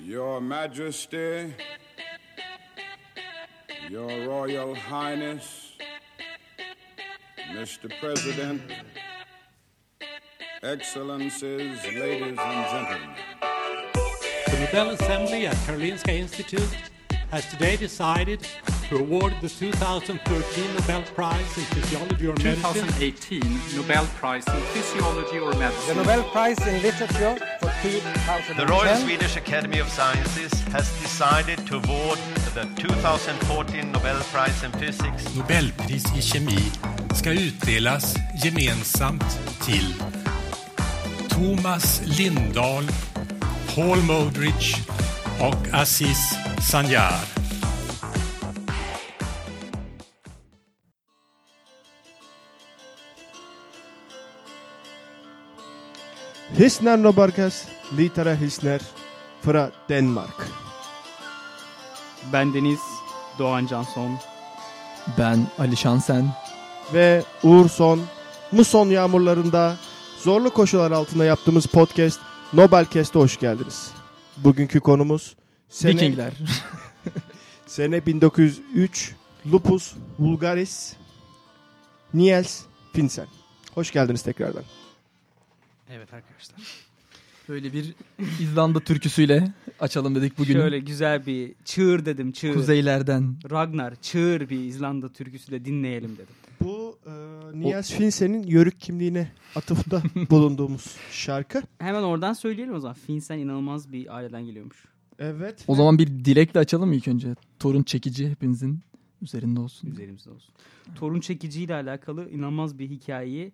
Your Majesty, Your Royal Highness, Mr. President, Excellencies, ladies and gentlemen. The Nobel Assembly at Karolinska Institute has today decided to award the 2013 Nobel Prize in Physiology or Medicine 2018 Nobel Prize in Physiology or Medicine. The Nobel Prize in Literature for 2010. The Royal Swedish Academy of Sciences has decided to award the 2014 Nobel Prize in Physics Nobelpris i kemi ska utdelas gemensamt till Thomas Lindahl, Paul Modrich och Aziz Sanjar. Hisner Nobarkas, Litara Hisner, fra Danmark. Ben Deniz Doğan Canson. Ben Ali Şansen. Ve Uğurson, muson yağmurlarında zorlu koşullar altında yaptığımız podcast Nobelcast'e hoş geldiniz. Bugünkü konumuz sene, Vikingler. sene 1903 Lupus vulgaris Niels Finsen. Hoş geldiniz tekrardan. Evet arkadaşlar. Böyle bir İzlanda türküsüyle açalım dedik bugün. Şöyle güzel bir çığır dedim çığır. Kuzeylerden. Ragnar çığır bir İzlanda türküsü de dinleyelim dedim. Bu e, Niels Finsen'in yörük kimliğine atıfta bulunduğumuz şarkı. Hemen oradan söyleyelim o zaman. Finsen inanılmaz bir aileden geliyormuş. Evet. O zaman bir dilekle açalım mı ilk önce? Torun çekici hepinizin üzerinde olsun. Üzerimizde olsun. Torun çekiciyle alakalı inanılmaz bir hikayeyi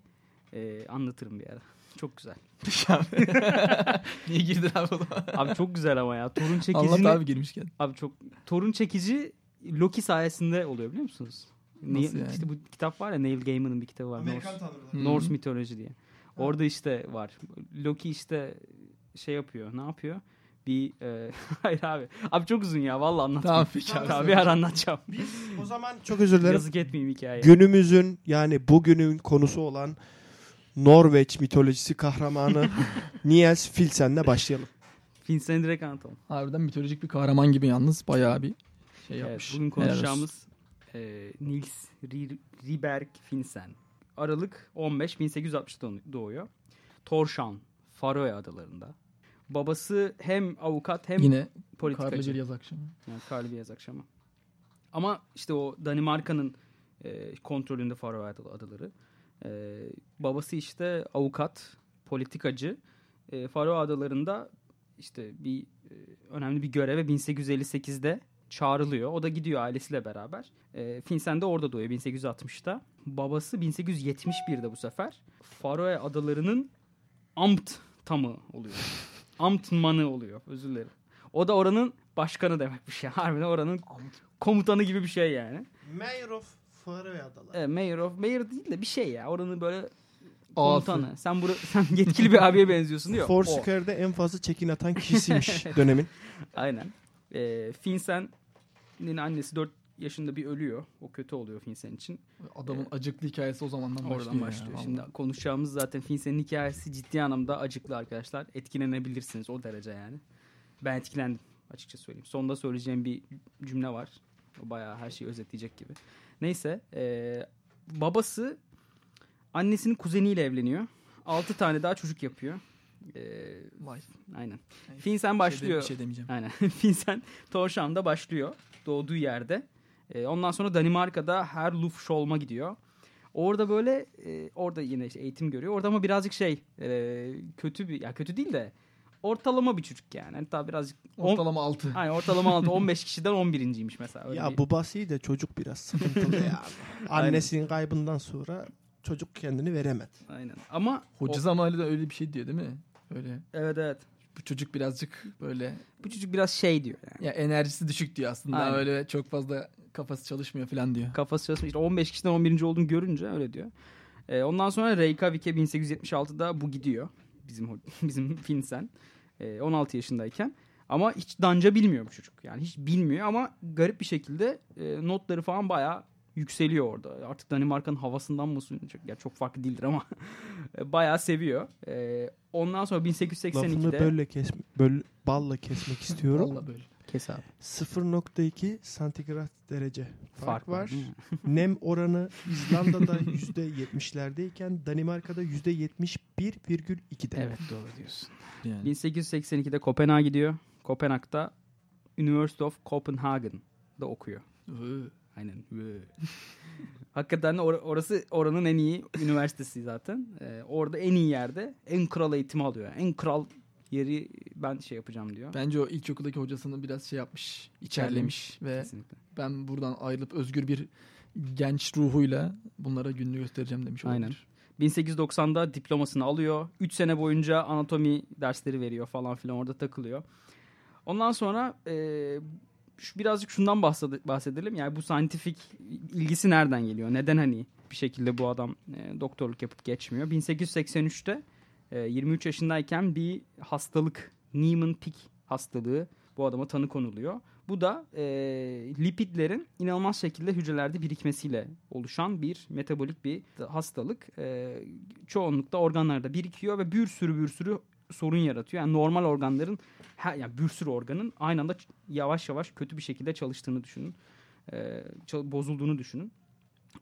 e, anlatırım bir ara. Çok güzel. Niye girdin abi o? Abi çok güzel ama ya. Torun Anlat çekicini... abi girmişken. Abi çok torun çekici Loki sayesinde oluyor biliyor musunuz? Nasıl yani? İşte bu kitap var ya Neil Gaiman'ın bir kitabı var. Norse, Hmm. Norse Mythology diye. Orada işte var. Loki işte şey yapıyor. Ne yapıyor? Bir e, hayır abi. Abi çok uzun ya vallahi anlatmayayım. Tamam peki abi. Tabii bir ara anlatacağım. O zaman çok özür dilerim. Yazık etmeyeyim hikayeye. Günümüzün yani bugünün konusu olan Norveç mitolojisi kahramanı Niels Filsen'le başlayalım. Finsen'i direkt anlatalım. Harbiden mitolojik bir kahraman gibi yalnız bayağı bir şey Evet, yapmış. bugün Helal olsun. konuşacağımız e, Nils Ri- Riberg Finsen. Aralık 15 1860'da doğ- doğuyor. Torshavn, Faroe Adalarında. Babası hem avukat hem Yine karlı politikacı. bir yaz akşamı. Yani karlı bir yaz akşamı. Ama işte o Danimarka'nın e, kontrolünde Faroe Ada- Adaları. E, babası işte avukat, politikacı. E, Faroe Adaları'nda işte bir e, önemli bir göreve 1858'de çağrılıyor. O da gidiyor ailesiyle beraber. E, Finsen de orada doğuyor 1860'ta. Babası 1871'de bu sefer Faroe Adaları'nın amt tamı oluyor. Amtmanı oluyor özür dilerim. O da oranın başkanı demekmiş ya. Harbiden oranın komutanı gibi bir şey yani. Mayor of Faroe Adaları. E, mayor of mayor değil de bir şey ya. Oranın böyle komutanı. Sen bura, sen yetkili bir abiye benziyorsun diyor. Foursquare'de en fazla çekin atan kişisiymiş dönemin. Aynen. E, Finsen'in annesi 4 yaşında bir ölüyor. O kötü oluyor Finsen için. Adamın acıklı hikayesi o zamandan başlıyor. Oradan ya, başlıyor. vallahi. Şimdi konuşacağımız zaten Finsen'in hikayesi ciddi anlamda acıklı arkadaşlar. Etkilenebilirsiniz o derece yani. Ben etkilendim açıkça söyleyeyim. Sonda söyleyeceğim bir cümle var. O bayağı her şeyi özetleyecek gibi. Neyse. eee, babası annesinin kuzeniyle evleniyor. 6 tane daha çocuk yapıyor. Eee, Vay. aynen. Neyse. Finsen Bir şey de- başlıyor. Bir şey demeyeceğim. Aynen. Finsen Torshavn'da başlıyor. Doğduğu yerde. Ee, ondan sonra Danimarka'da Herlufsholm'a gidiyor. Orada böyle e, orada yine işte eğitim görüyor. Orada ama birazcık şey e, kötü bir ya kötü değil de ortalama bir çocuk yani. Hatta birazcık on- Ortalama 6. Aynen ortalama altı 15 kişiden 11.ymiş mesela. Öyle ya bir- bu basi de çocuk biraz sıkıntılı yani. Annesinin kaybından sonra çocuk kendini veremedi. Aynen. Ama Hoca o- zamanı da öyle bir şey diyor değil mi? Öyle. evet evet. Bu çocuk birazcık böyle Bu çocuk biraz şey diyor yani. ya enerjisi düşük diyor aslında. Aynen. Öyle çok fazla kafası çalışmıyor falan diyor. Kafası çalışmış. İşte 15 kişiden 11. olduğunu görünce öyle diyor. Ee, ondan sonra Reykjavik'e 1876'da bu gidiyor. Bizim bizim Finsen. Ee, 16 yaşındayken. Ama hiç danca bilmiyor bu çocuk. Yani hiç bilmiyor ama garip bir şekilde e, notları falan bayağı yükseliyor orada. Artık Danimarka'nın havasından mı suyunacak? Ya çok farklı değildir ama bayağı seviyor. E, ondan sonra 1882'de Lafını böyle kes, böyle balla kesmek istiyorum. Vallahi böyle. Kes abi. 0.2 santigrat derece fark, Fark var? Nem oranı İzlanda'da %70'lerdeyken Danimarka'da %71,2'de. Evet doğru diyorsun. Yani. 1882'de Kopenhag'a gidiyor. Kopenhag'da University of Copenhagen'da okuyor. Aynen. Hakikaten de or- orası oranın en iyi üniversitesi zaten. Ee, orada en iyi yerde en kral eğitimi alıyor. En kral yeri ben şey yapacağım diyor. Bence o ilkokuldaki hocasını biraz şey yapmış, içerlemiş ve Kesinlikle. ben buradan ayrılıp özgür bir genç ruhuyla bunlara gününü göstereceğim demiş olabilir. Aynen. 1890'da diplomasını alıyor. 3 sene boyunca anatomi dersleri veriyor falan filan orada takılıyor. Ondan sonra e, şu, birazcık şundan bahsede- bahsedelim. Yani bu scientific ilgisi nereden geliyor? Neden hani bir şekilde bu adam e, doktorluk yapıp geçmiyor? 1883'te e, 23 yaşındayken bir hastalık Niemann-Pick hastalığı bu adama tanı konuluyor. Bu da e, lipidlerin inanılmaz şekilde hücrelerde birikmesiyle oluşan bir metabolik bir hastalık. E, çoğunlukla organlarda birikiyor ve bir sürü bir sürü sorun yaratıyor. Yani normal organların her, yani bir sürü organın aynı anda yavaş yavaş kötü bir şekilde çalıştığını düşünün. E, bozulduğunu düşünün.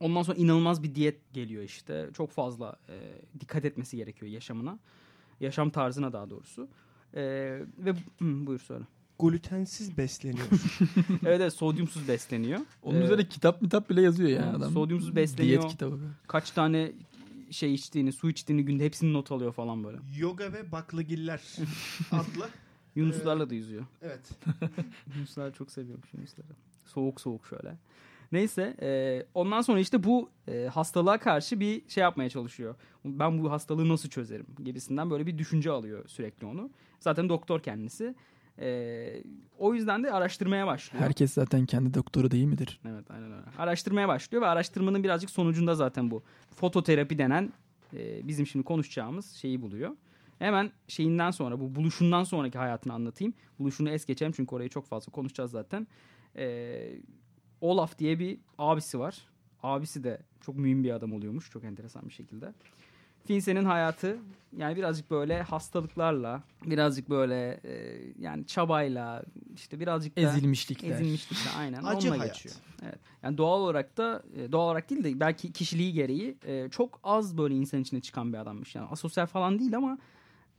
Ondan sonra inanılmaz bir diyet geliyor işte. Çok fazla e, dikkat etmesi gerekiyor yaşamına. Yaşam tarzına daha doğrusu. E, ve hı, buyur sonra. Glutensiz besleniyor. evet, evet sodyumsuz besleniyor. Onun Ee, üzerine kitap mitap bile yazıyor ya adam. Sodyumsuz besleniyor. Diyet kitabı. Kaç tane şey içtiğini, su içtiğini günde hepsini not alıyor falan böyle. Yoga ve baklagiller adlı. Yunuslarla da yüzüyor. Evet. Yunuslar çok seviyormuş Yunusları. Soğuk soğuk şöyle. Neyse e, ondan sonra işte bu e, hastalığa karşı bir şey yapmaya çalışıyor. Ben bu hastalığı nasıl çözerim gibisinden böyle bir düşünce alıyor sürekli onu. Zaten doktor kendisi. E, o yüzden de araştırmaya başlıyor. Herkes zaten kendi doktoru değil midir? Evet aynen öyle. Araştırmaya başlıyor ve araştırmanın birazcık sonucunda zaten bu fototerapi denen e, bizim şimdi konuşacağımız şeyi buluyor. Hemen şeyinden sonra bu buluşundan sonraki hayatını anlatayım. Buluşunu es geçelim çünkü orayı çok fazla konuşacağız zaten. E, Olaf diye bir abisi var. Abisi de çok mühim bir adam oluyormuş çok enteresan bir şekilde. Finse'nin hayatı yani birazcık böyle hastalıklarla, birazcık böyle e, yani çabayla, işte birazcık da Ezilmişlikler. ezilmişlikle aynen Acı onunla hayat. geçiyor. Evet. Yani doğal olarak da e, doğal olarak değil de belki kişiliği gereği e, çok az böyle insan içine çıkan bir adammış. Yani asosyal falan değil ama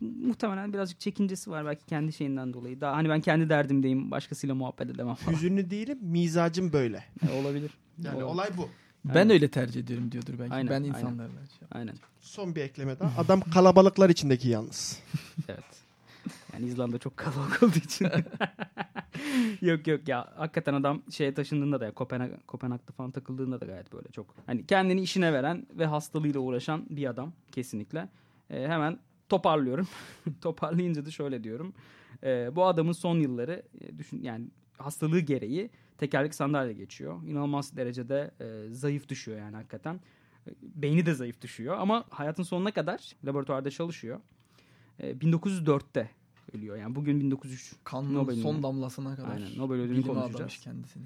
muhtemelen birazcık çekincesi var belki kendi şeyinden dolayı. Daha hani ben kendi derdimdeyim başkasıyla muhabbet edemem falan. Hüzünlü değilim, mizacım böyle. E, olabilir. Yani Olabilir. olay bu. Ben Aynen. öyle tercih ediyorum diyordur belki. Aynen, ben aynen. insanlarla. şey Aynen. Son bir ekleme daha. Adam kalabalıklar içindeki yalnız. Evet. Yani İzlanda çok kalabalık olduğu için. yok yok ya hakikaten adam şeye taşındığında da ya Kopenhag, Kopenhag'da falan takıldığında da gayet böyle çok. Hani kendini işine veren ve hastalığıyla uğraşan bir adam kesinlikle. Ee, hemen toparlıyorum. Toparlayınca da şöyle diyorum. Ee, bu adamın son yılları e, düşün yani hastalığı gereği tekerlek sandalye geçiyor. İnanılmaz derecede e, zayıf düşüyor yani hakikaten. E, Beyni de zayıf düşüyor ama hayatın sonuna kadar laboratuvarda çalışıyor. E, 1904'te ölüyor. Yani bugün 1903 Kanın Nobel'ini- son damlasına kadar. Aynen, Nobel ödülünü konuşacağız. kendisini.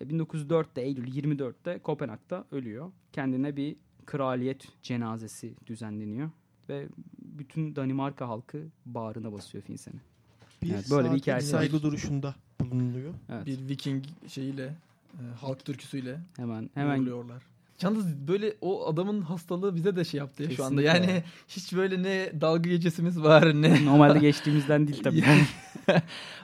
E, 1904'te Eylül 24'te Kopenhag'da ölüyor. Kendine bir kraliyet cenazesi düzenleniyor ve bütün Danimarka halkı bağrına basıyor Finsen'i. Bir Evet, böyle bir hikayesi saygı var. duruşunda bulunuyor. Evet. Bir Viking şeyiyle, e, halk türküsüyle Hemen hemen uğurluyorlar. Yalnız böyle o adamın hastalığı bize de şey yaptı ya şu anda. Yani hiç böyle ne dalga geçesimiz var ne. normalde geçtiğimizden değil tabii.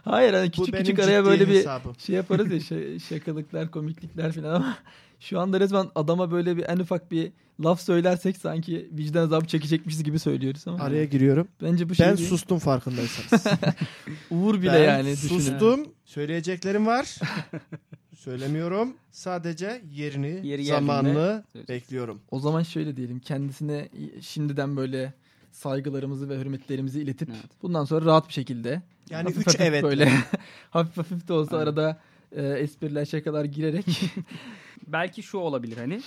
Hayır hani küçük küçük araya böyle bir hesabım. şey yaparız ya şey- şakalıklar, komiklikler falan ama şu anda resmen adama böyle bir en ufak bir laf söylersek sanki vicdan azabı çekecekmişiz gibi söylüyoruz ama Araya giriyorum. bence bu şey Ben bir sustum farkındaysanız. uğur bile ben yani düşünün. sustum. Söyleyeceklerim var. Söylemiyorum. Sadece yerini, Yeri geldiğinde zamanını bekliyorum. O zaman şöyle diyelim kendisine şimdiden böyle saygılarımızı ve hürmetlerimizi iletip Evet. bundan sonra rahat bir şekilde Yani hafif üç hafif evet. böyle hafif hafif de olsa Aynen. arada e, espriler şakalar girerek Belki şu olabilir hani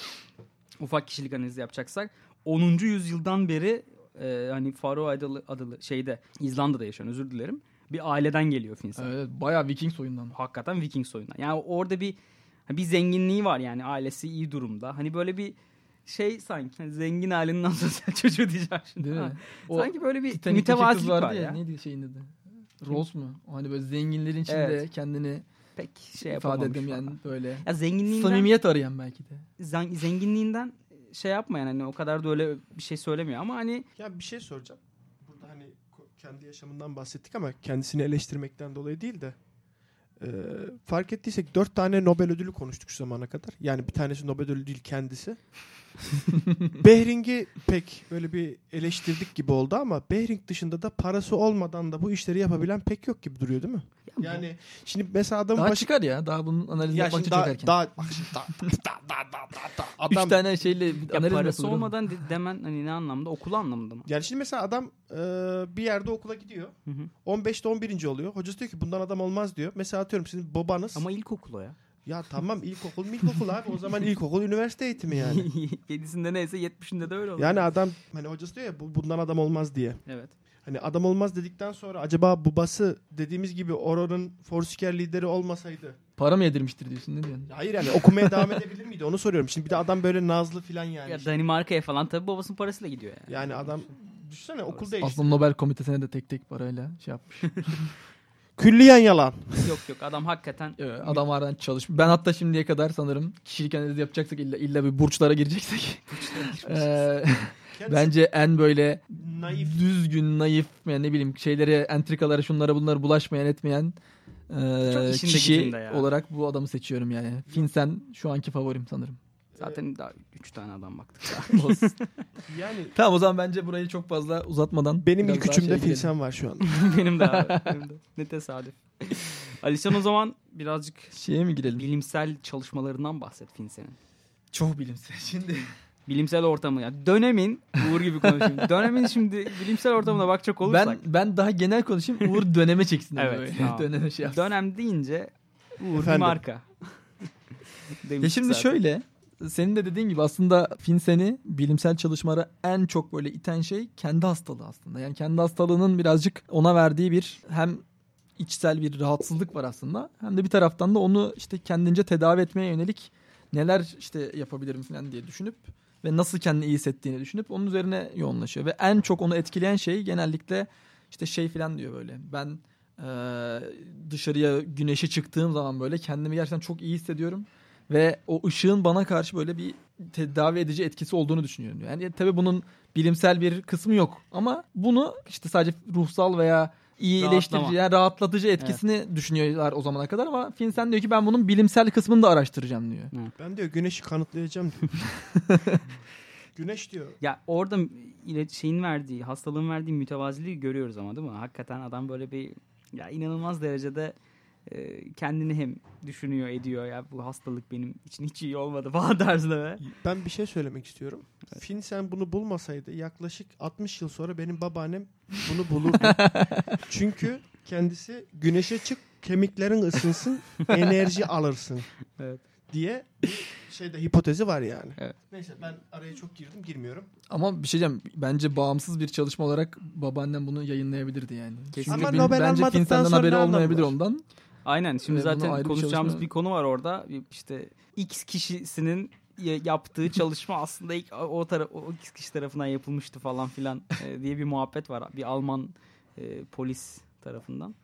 ufak kişilik analizi yapacaksak 10. yüzyıldan beri e, hani Faroe Adalı, adlı şeyde İzlanda'da yaşayan özür dilerim bir aileden geliyor Finsen. evet, bayağı Viking soyundan. Hakikaten Viking soyundan. Yani orada bir bir zenginliği var yani ailesi iyi durumda. Hani böyle bir şey sanki hani zengin ailenin asosyal çocuğu diyeceğim şimdi. Değil mi? O sanki böyle bir Titanic'teki mütevazilik vardı var ya. ya. Neydi şeyin adı? Rose mu? Hani böyle zenginlerin içinde Evet. kendini Pek şey ifade edemeyen falan. böyle Ya zenginliğinden samimiyet arayan belki de. zen- zenginliğinden şey yapmayan hani o kadar da öyle bir şey söylemiyor ama hani Ya bir şey soracağım. Burada hani kendi yaşamından bahsettik ama kendisini eleştirmekten dolayı değil de e, fark ettiysek dört tane Nobel ödülü konuştuk şu zamana kadar. Yani bir tanesi Nobel ödülü değil kendisi. Behring'i pek böyle bir eleştirdik gibi oldu ama Behring dışında da parası olmadan da bu işleri yapabilen pek yok gibi duruyor değil mi? Yani şimdi mesela adamın Daha başı... çıkar ya. Daha bunun analizini Ya yapmak için çok daha, erken. daha, bak şimdi daha, daha, daha, daha, daha, daha. Üç adam, tane şeyle ya analiz mi parası olmadan de- demen hani ne anlamda okul anlamında mı? Yani şimdi mesela adam e, bir yerde okula gidiyor. Hı hı. 15'te 11. oluyor. Hocası diyor ki bundan adam olmaz diyor. Mesela atıyorum sizin babanız. Ama ilkokul o ya. Ya tamam ilkokul ilkokul abi. O zaman ilkokul üniversite eğitimi yani. Yedisinde neyse yetmişinde de öyle oluyor. Yani adam hani hocası diyor ya bu, bundan adam olmaz diye. Evet. Hani adam olmaz dedikten sonra acaba babası dediğimiz gibi oranın Forsiker lideri olmasaydı. Para mı yedirmiştir diyorsun ne diyorsun? Hayır yani okumaya devam edebilir miydi onu soruyorum. Şimdi bir de adam böyle nazlı filan yani. Ya Danimarka'ya falan tabii babasının parasıyla gidiyor yani. Yani adam düşünsene okul değişti. Aslında Nobel komitesine de tek tek parayla şey yapmış. Külliyen yalan. yok yok adam hakikaten Evet, Adam harbiden çalışmış. Ben hatta şimdiye kadar sanırım kişilik analizi yapacaksak illa, illa bir burçlara gireceksek. eee, bence en böyle Naif. düzgün, naif yani ne bileyim şeylere, entrikalara, şunlara bunlara bulaşmayan etmeyen işinde kişi olarak bu adamı seçiyorum yani. Finsen şu anki favorim sanırım. Zaten daha üç tane adam baktık. Yani tamam o zaman bence burayı çok fazla uzatmadan. benim ilk üçümde girelim. Filsen var şu an. benim de abi. Benim de. Ne tesadüf. Alişan o zaman birazcık Şeye mi girelim? bilimsel çalışmalarından bahset Finsen'in. Çok bilimsel. Şimdi Bilimsel ortamı yani dönemin Uğur gibi konuşayım. dönemin şimdi bilimsel ortamına bakacak olursak ben ben daha genel konuşayım. Uğur döneme çeksin. Evet, tamam. döneme şey yapsın. dönem deyince Uğur bir Efendim? marka. Ya şimdi zaten. şöyle senin de dediğin gibi aslında Finsen'i bilimsel çalışmalara en çok böyle iten şey kendi hastalığı aslında. Yani kendi hastalığının birazcık ona verdiği bir hem içsel bir rahatsızlık var aslında. Hem de bir taraftan da onu işte kendince tedavi etmeye yönelik neler işte yapabilirim falan diye düşünüp ve nasıl kendini iyi hissettiğini düşünüp onun üzerine yoğunlaşıyor. Ve en çok onu etkileyen şey genellikle işte şey falan diyor böyle. Ben eee, dışarıya güneşe çıktığım zaman böyle kendimi gerçekten çok iyi hissediyorum. Ve o ışığın bana karşı böyle bir tedavi edici etkisi olduğunu düşünüyorum. diyor. Yani tabii bunun bilimsel bir kısmı yok. Ama bunu işte sadece ruhsal veya iyileştirici, yani rahatlatıcı etkisini düşünüyorlar o zamana kadar. Ama Finsen diyor ki ben bunun bilimsel kısmını da araştıracağım diyor. Ben diyor güneşi kanıtlayacağım diyor. Güneş diyor. Ya orada şeyin verdiği, hastalığın verdiği mütevaziliği görüyoruz ama değil mi? Hakikaten adam böyle bir ya inanılmaz derecede e, kendini hem düşünüyor, ediyor. Ya bu hastalık benim için hiç iyi olmadı falan tarzında ve Ben bir şey söylemek istiyorum. Finsen bunu bulmasaydı yaklaşık 60 yıl sonra benim babaannem bunu bulurdu. Çünkü kendisi güneşe çık kemiklerin ısınsın enerji alırsın Evet. diye bir şeyde hipotezi var yani. Evet. Neyse ben araya çok girdim girmiyorum. Ama bir şey diyeceğim. Bence bağımsız bir çalışma olarak babaannem bunu yayınlayabilirdi yani. Kesin. Çünkü Ama Nobel bence almadıktan Finsen'den haberi olmayabilir var? ondan. Aynen. Şimdi Ve bunu zaten konuşacağımız çalışma- bir konu var orada. İşte X kişisinin ya- yaptığı çalışma aslında ilk o taraf o X kişi tarafından yapılmıştı falan filan e, diye bir muhabbet var. Bir Alman e, polis tarafından.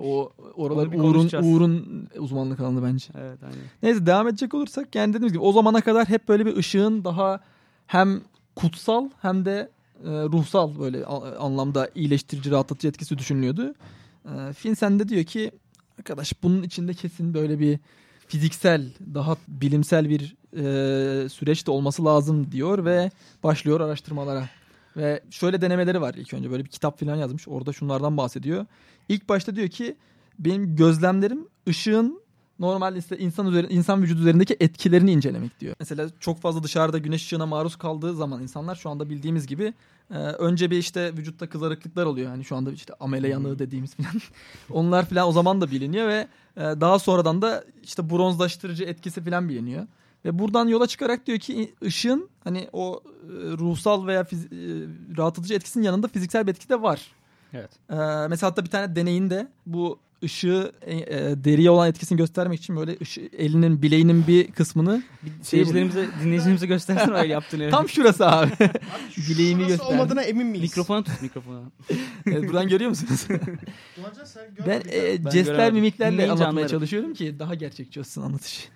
O oralar Uğur'un. Uğur'un uzmanlık alanı bence. Evet aynen. Neyse devam edecek olursak yani dediğimiz gibi o zamana kadar hep böyle bir ışığın daha hem kutsal hem de e, ruhsal böyle anlamda iyileştirici, rahatlatıcı etkisi düşünülüyordu. E, Finsen de diyor ki arkadaş bunun içinde kesin böyle bir fiziksel, daha bilimsel bir e, süreç de olması lazım diyor ve başlıyor araştırmalara. Ve şöyle denemeleri var ilk önce böyle bir kitap falan yazmış. Orada şunlardan bahsediyor. İlk başta diyor ki benim gözlemlerim ışığın normal işte insan üzeri, insan vücudu üzerindeki etkilerini incelemek diyor. Mesela çok fazla dışarıda güneş ışığına maruz kaldığı zaman insanlar şu anda bildiğimiz gibi e, önce bir işte vücutta kızarıklıklar oluyor. Hani şu anda işte amele yanığı dediğimiz falan. Onlar falan o zaman da biliniyor ve e, daha sonradan da işte bronzlaştırıcı etkisi falan biliniyor. Ve buradan yola çıkarak diyor ki ışığın hani o e, ruhsal veya fizi- e, rahatlatıcı etkisinin yanında fiziksel bir etki de var. Evet. Ee, mesela hatta bir tane deneyinde bu ışığı e, e, deriye olan etkisini göstermek için böyle ışı, elinin bileğinin bir kısmını Seyircilerimize, dinleyicilerimize göstersen öyle yaptığını. tam şurası abi. Bileğimi Şurası göster. olmadığına emin miyiz? Mikrofona tut mikrofona. Evet, buradan görüyor musunuz? Ben e, Ben jestler mimiklerle Dinleyince anlatmaya anlarım. çalışıyorum ki daha gerçekçi olsun anlatış.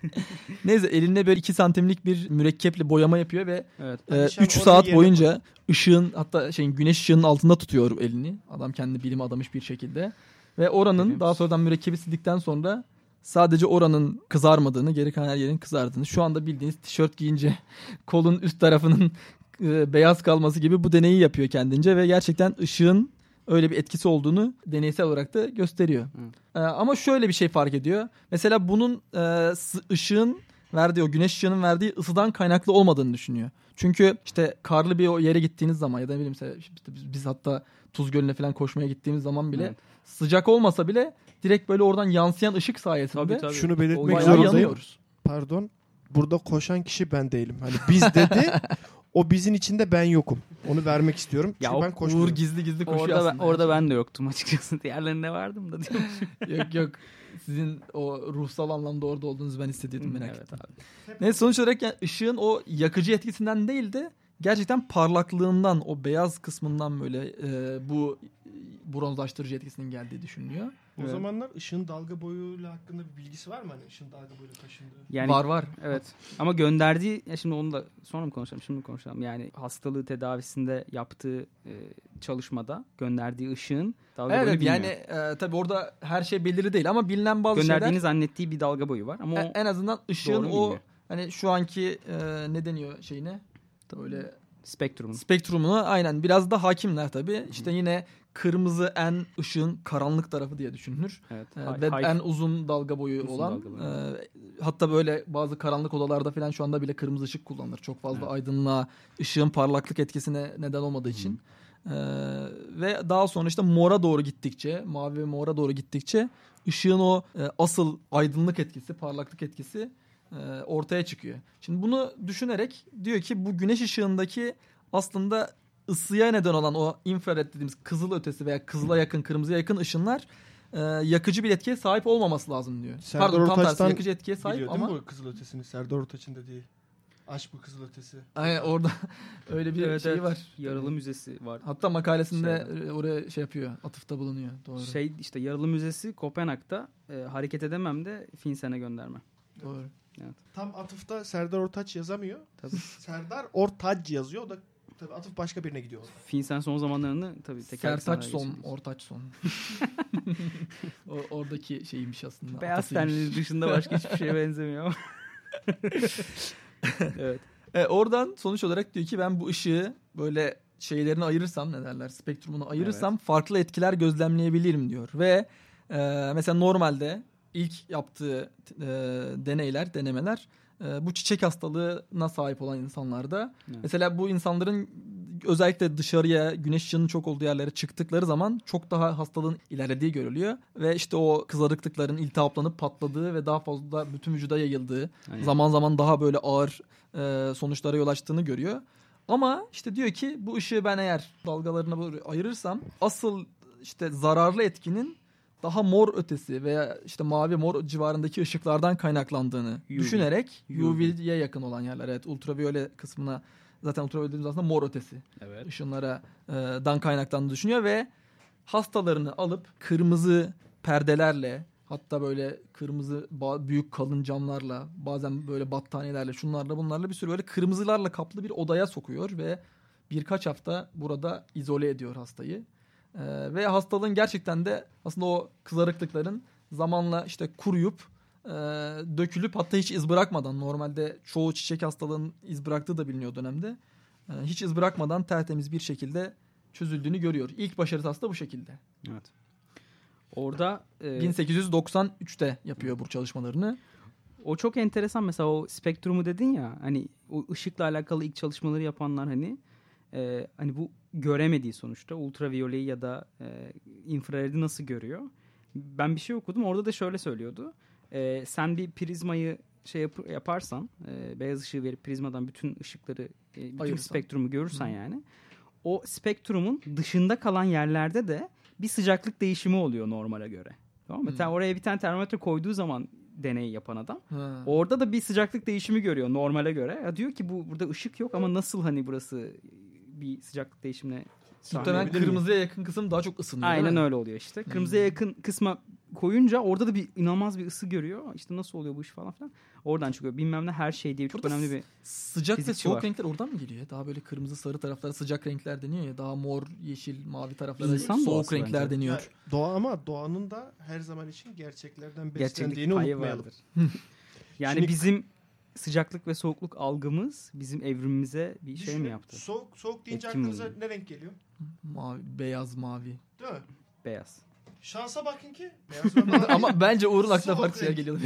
Neyse elinde böyle 2 santimlik bir mürekkeple boyama yapıyor ve Evet. 3 Alişan orayı saat boyunca ışığın hatta şeyin güneş ışığının altında tutuyor elini. Adam kendi bilim adamış bir şekilde. Ve oranın Bilmiyorum. daha sonradan mürekkebi sildikten sonra sadece oranın kızarmadığını, geri kalan her yerin kızardığını. Şu anda bildiğiniz tişört giyince kolun üst tarafının e, beyaz kalması gibi bu deneyi yapıyor kendince ve gerçekten ışığın öyle bir etkisi olduğunu deneysel olarak da gösteriyor. E, ama şöyle bir şey fark ediyor. Mesela bunun e, ışığın verdiği o güneş ışığının verdiği ısıdan kaynaklı olmadığını düşünüyor. Çünkü işte karlı bir yere gittiğiniz zaman ya da ne bileyim mesela işte biz, biz hatta Tuz Gölü'ne falan koşmaya gittiğimiz zaman bile Evet. sıcak olmasa bile direkt böyle oradan yansıyan ışık sayesinde Tabii tabii. Şunu belirtmek zorundayım. yanıyoruz. Pardon. Burada koşan kişi ben değilim. Hani biz dedi. o bizin içinde ben yokum. Onu vermek istiyorum. Ya Çünkü o ben Uğur koşmuyorum. gizli gizli koşuyor Orada ben, aslında. orada ben de yoktum açıkçası. Diğerlerinde vardım da diyorum. yok yok. Sizin o ruhsal anlamda orada olduğunuzu ben hissediyordum merak evet ettim. abi. Neyse sonuç olarak yani ışığın o yakıcı etkisinden değil de gerçekten parlaklığından o beyaz kısmından böyle e, bu bronzlaştırıcı etkisinin geldiği düşünülüyor. O Evet. zamanlar ışığın dalga boyuyla hakkında bir bilgisi var mı? Hani ışığın dalga boyuyla taşındığı. Yani var var. Evet. Ama gönderdiği ya şimdi onu da sonra mı konuşalım? Şimdi mi konuşalım? Yani hastalığı tedavisinde yaptığı e, çalışmada gönderdiği ışığın dalga Evet bilmiyor. yani e, tabii orada her şey belirli değil ama bilinen bazı gönderdiğini şeyler zannettiği bir dalga boyu var ama o e, en azından ışığın o bilmiyor. hani şu anki e, ne deniyor şeyine böyle spektrumun. spektrumuna aynen biraz da hakimler tabii. İşte yine kırmızı en ışığın karanlık tarafı diye düşünülür. Evet. Ee, ve en uzun dalga boyu Uzun olan. dalga boyu. e, hatta böyle bazı karanlık odalarda falan şu anda bile kırmızı ışık kullanılır. Çok fazla Evet. aydınlığa, ışığın parlaklık etkisine neden olmadığı için. Ee, ve daha sonra işte mora doğru gittikçe, mavi ve mora doğru gittikçe ışığın o e, asıl aydınlık etkisi, parlaklık etkisi e, ortaya çıkıyor. Şimdi bunu düşünerek diyor ki bu güneş ışığındaki aslında ısıya neden olan o infrared dediğimiz kızıl ötesi veya kızıla yakın, kırmızıya yakın ışınlar e, yakıcı bir etkiye sahip olmaması lazım diyor. Serdar Pardon tam tersi Ortaç'tan yakıcı etkiye sahip Biliyor değil ama mi bu kızıl ötesini? Serdar Ortaç'ın dediği. Aşk bu kızıl ötesi. Aynen, orada öyle bir Evet, şey evet. var. Yaralı müzesi var. Hatta makalesinde Şeyde. e, oraya şey yapıyor, atıfta bulunuyor. Doğru. Şey işte Yaralı Müzesi Kopenhag'da e, hareket edemem de Finsen'e gönderme. Doğru. Tam atıfta Serdar Ortaç yazamıyor. Tabii. Serdar Ortaç yazıyor. O da tabii atıf başka birine gidiyor. Finsen son zamanlarını tabii teker Sertaç son, Ortaç son. o, oradaki şeymiş aslında. Beyaz tenli dışında başka hiçbir şeye benzemiyor evet. E, oradan sonuç olarak diyor ki ben bu ışığı böyle şeylerini ayırırsam ne derler spektrumunu ayırırsam farklı etkiler gözlemleyebilirim diyor. Ve e, mesela normalde ilk yaptığı e, deneyler, denemeler e, bu çiçek hastalığına sahip olan insanlarda. Evet. Mesela bu insanların özellikle dışarıya güneş ışığının çok olduğu yerlere çıktıkları zaman çok daha hastalığın ilerlediği görülüyor. Ve işte o kızarıklıkların iltihaplanıp patladığı ve daha fazla bütün vücuda yayıldığı Aynen. zaman zaman daha böyle ağır e, sonuçlara yol açtığını görüyor. Ama işte diyor ki bu ışığı ben eğer dalgalarına ayırırsam asıl işte zararlı etkinin daha mor ötesi veya işte mavi mor civarındaki ışıklardan kaynaklandığını UV. düşünerek UV. UV'ye yakın olan yerler evet ultraviyole kısmına zaten ultraviyole dediğimiz aslında mor ötesi Evet. ışınlara e, dan kaynaklandığını düşünüyor ve hastalarını alıp kırmızı perdelerle hatta böyle kırmızı büyük kalın camlarla bazen böyle battaniyelerle şunlarla bunlarla bir sürü böyle kırmızılarla kaplı bir odaya sokuyor ve birkaç hafta burada izole ediyor hastayı. E, ve hastalığın gerçekten de aslında o kızarıklıkların zamanla işte kuruyup e, dökülüp hatta hiç iz bırakmadan normalde çoğu çiçek hastalığının iz bıraktığı da biliniyor dönemde. E, hiç iz bırakmadan tertemiz bir şekilde çözüldüğünü görüyor. İlk başarısı aslında bu şekilde. Evet. Orada e, 1893'te yapıyor bu çalışmalarını. o çok enteresan mesela o spektrumu dedin ya hani o ışıkla alakalı ilk çalışmaları yapanlar hani e, hani bu göremediği sonuçta ultraviyoleyi ya da e, infraredi nasıl görüyor? Ben bir şey okudum orada da şöyle söylüyordu. E, sen bir prizmayı şey yap- yaparsan e, beyaz ışığı verip prizmadan bütün ışıkları e, bütün Ayırırsan. spektrumu görürsen yani o spektrumun dışında kalan yerlerde de bir sıcaklık değişimi oluyor normale göre. Tamam mı? Hmm. Oraya bir tane termometre koyduğu zaman deneyi yapan adam. Ha. Orada da bir sıcaklık değişimi görüyor normale göre. Ya diyor ki bu burada ışık yok ama nasıl hani burası bir sıcaklık değişimine Muhtemelen kırmızıya yakın kısım daha çok ısınıyor. Aynen mi? öyle oluyor işte. Kırmızıya yakın kısma koyunca orada da bir inanılmaz bir ısı görüyor. İşte nasıl oluyor bu iş falan filan. Oradan çıkıyor. Bilmem ne her şey diye çok Burada önemli bir Sıcak ve soğuk var. renkler oradan mı geliyor? Daha böyle kırmızı sarı taraflara sıcak renkler deniyor ya. Daha mor, yeşil, mavi taraflara İnsan soğuk renkler bence. deniyor. Ya, doğa ama doğanın da her zaman için gerçeklerden beslendiğini unutmayalım. yani Şimdi- bizim sıcaklık ve soğukluk algımız bizim evrimimize bir şey mi Düşünün, yaptı? Soğuk, soğuk deyince Etki mi aklınıza oluyor? ne renk geliyor? Mavi, beyaz, mavi. Değil mi? Beyaz. Şansa bakın ki beyaz ve mavi, Ama bence Uğur'un aklına farklı şeyler geliyor.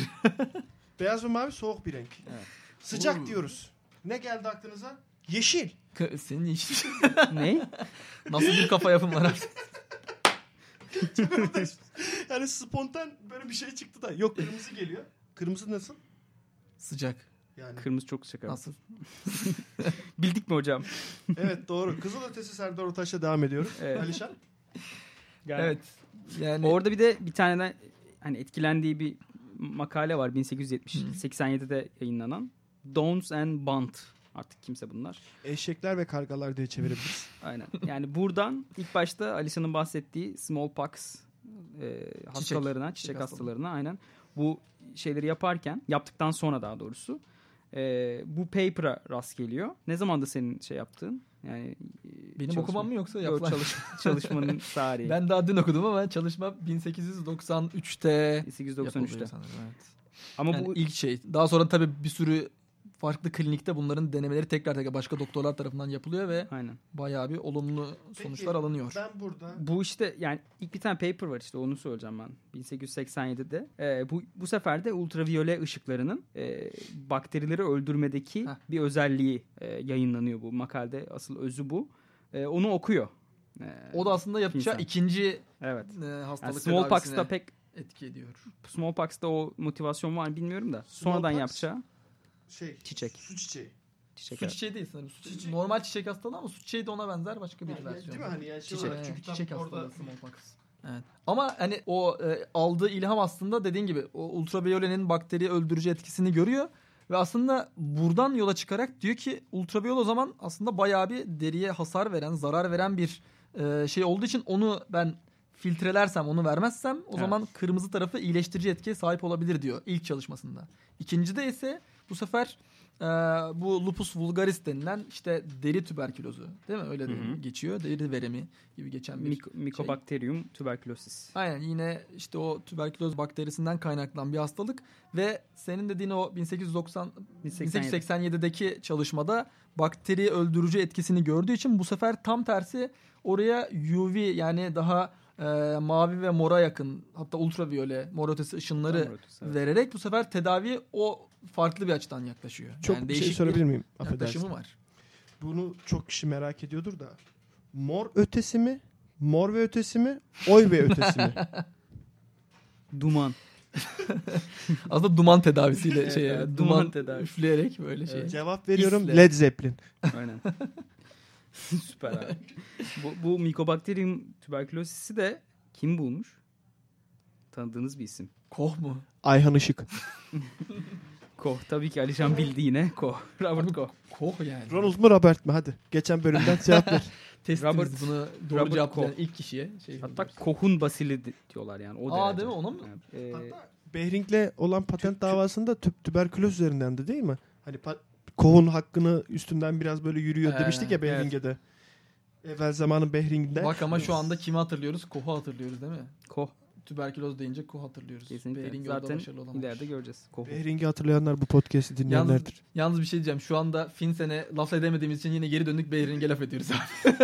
beyaz ve mavi soğuk bir renk. Evet. Sıcak Oo. diyoruz. Ne geldi aklınıza? Yeşil. K- Senin yeşil. ne? Nasıl bir kafa yapın var yani spontan böyle bir şey çıktı da. Yok kırmızı geliyor. Kırmızı nasıl? Sıcak. Yani Kırmızı çok sıcak. Nasıl? Bildik mi hocam? evet doğru. Kızılötesi Serdar Ortaç'la devam ediyoruz. Evet. Alişan. Evet. Yani Orada bir de bir tane de hani etkilendiği bir makale var 1887'de yayınlanan. Downs and Bant. Artık kimse bunlar. Eşekler ve kargalar diye çevirebiliriz. Aynen. Yani buradan ilk başta Alişan'ın bahsettiği smallpox e, hastalarına, çiçek, hastalığı. hastalarına aynen bu şeyleri yaparken, yaptıktan sonra daha doğrusu e, bu paper'a rast geliyor. Ne zaman da senin şey yaptığın? Yani e, benim çalışma- okumam mı yoksa Yok, yapılan? çalış, çalışmanın tarihi. Ben daha dün okudum ama çalışma 1893'te 1893'te. yapıldı sanırım. Evet. Ama Yani bu ilk şey. Daha sonra tabii bir sürü farklı klinikte bunların denemeleri tekrar tekrar başka doktorlar tarafından yapılıyor ve aynen. bayağı bir olumlu sonuçlar Peki, alınıyor. Ben burada Bu işte yani ilk bir tane paper var işte onu söyleyeceğim ben 1887'de. Ee, bu bu sefer de ultraviyole ışıklarının e, bakterileri öldürmedeki Heh. bir özelliği e, yayınlanıyor bu makalede. Asıl özü bu. E, onu okuyor. E, O da aslında yapacağı insan. ikinci evet. e, Yani hastalık smallpox'ta tedavisine pek etki ediyor. smallpox'ta o motivasyon var bilmiyorum da sonradan Smallpox- yapacağı şey Çiçek. su çiçeği. çiçek. Su evet. çiçeği değil sanırım. Su- Çiçek. Normal çiçek hastalığı ama su çiçeği de ona benzer başka bir Yani, versiyon. değil mi hani yani şey Çiçek, olarak çünkü çiçek hastalığı orada smallpox. Evet. Ama hani o e, aldığı ilham aslında dediğin gibi o ultraviyolenin bakteri öldürücü etkisini görüyor ve aslında buradan yola çıkarak diyor ki ultraviyole o zaman aslında bayağı bir deriye hasar veren, zarar veren bir e, şey olduğu için onu ben filtrelersem, onu vermezsem o Evet. zaman kırmızı tarafı iyileştirici etkiye sahip olabilir diyor ilk çalışmasında. İkincide ise bu sefer e, bu lupus vulgaris denilen işte deri tüberkülozu değil mi? Öyle de geçiyor. Deri veremi gibi geçen bir Mik- Mycobacterium tuberculosis. Aynen yine işte o tüberküloz bakterisinden kaynaklanan bir hastalık ve senin dediğin o 1890 1887. 1887'deki çalışmada bakteri öldürücü etkisini gördüğü için bu sefer tam tersi oraya UV yani daha e, mavi ve mora yakın hatta ultraviyole mor ötesi ışınları Tam ortası, evet. vererek bu sefer tedavi o farklı bir açıdan yaklaşıyor. Çok yani bir şey değişik sorabilir miyim? Affedersin. yaklaşımı var. Bunu çok kişi merak ediyordur da. Mor ötesi mi? Mor ve ötesi mi? Oy ve ötesi mi? Duman. Aslında duman tedavisiyle Evet, şey evet, duman, duman tedavi. üfleyerek böyle şey. Cevap veriyorum. İsle. Led Zeppelin. Aynen. Süper abi. Bu, bu Mycobacterium tuberculosis'i de kim bulmuş? Tanıdığınız bir isim. Koh mu? Ayhan Işık. Koh. Tabii ki Alişan bildi yine. Koh. Robert Koh. Koh yani. Ronald mı Robert mi? Hadi. Geçen bölümden cevap ver. Testimiz Robert- bunu doğru Robert cevaplayan Koch. ilk kişiye. Şey Hatta. Koh'un basili di- diyorlar yani. O Aa, derece. değil mi? Ona mı? Evet. Ee, Hatta Behring'le olan patent Tü- tü- davasında tüp tüberküloz üzerinden de değil mi? Hani pa- Koh'un hakkını üstünden biraz böyle yürüyor Ee, demiştik ya Behring'e de. Evvel zamanın Behring'de. Bak ama şu anda kimi hatırlıyoruz? Koh'u hatırlıyoruz değil mi? Koh. Tüberküloz deyince Koh hatırlıyoruz. Kesinlikle. Behring Zaten başarılı olamamış. ileride göreceğiz. Koh'u. Behring'i hatırlayanlar bu podcast'i Yalnız, dinleyenlerdir. yalnız bir şey diyeceğim. Şu anda Finsen'e laf edemediğimiz için yine geri döndük Behring'e laf ediyoruz abi.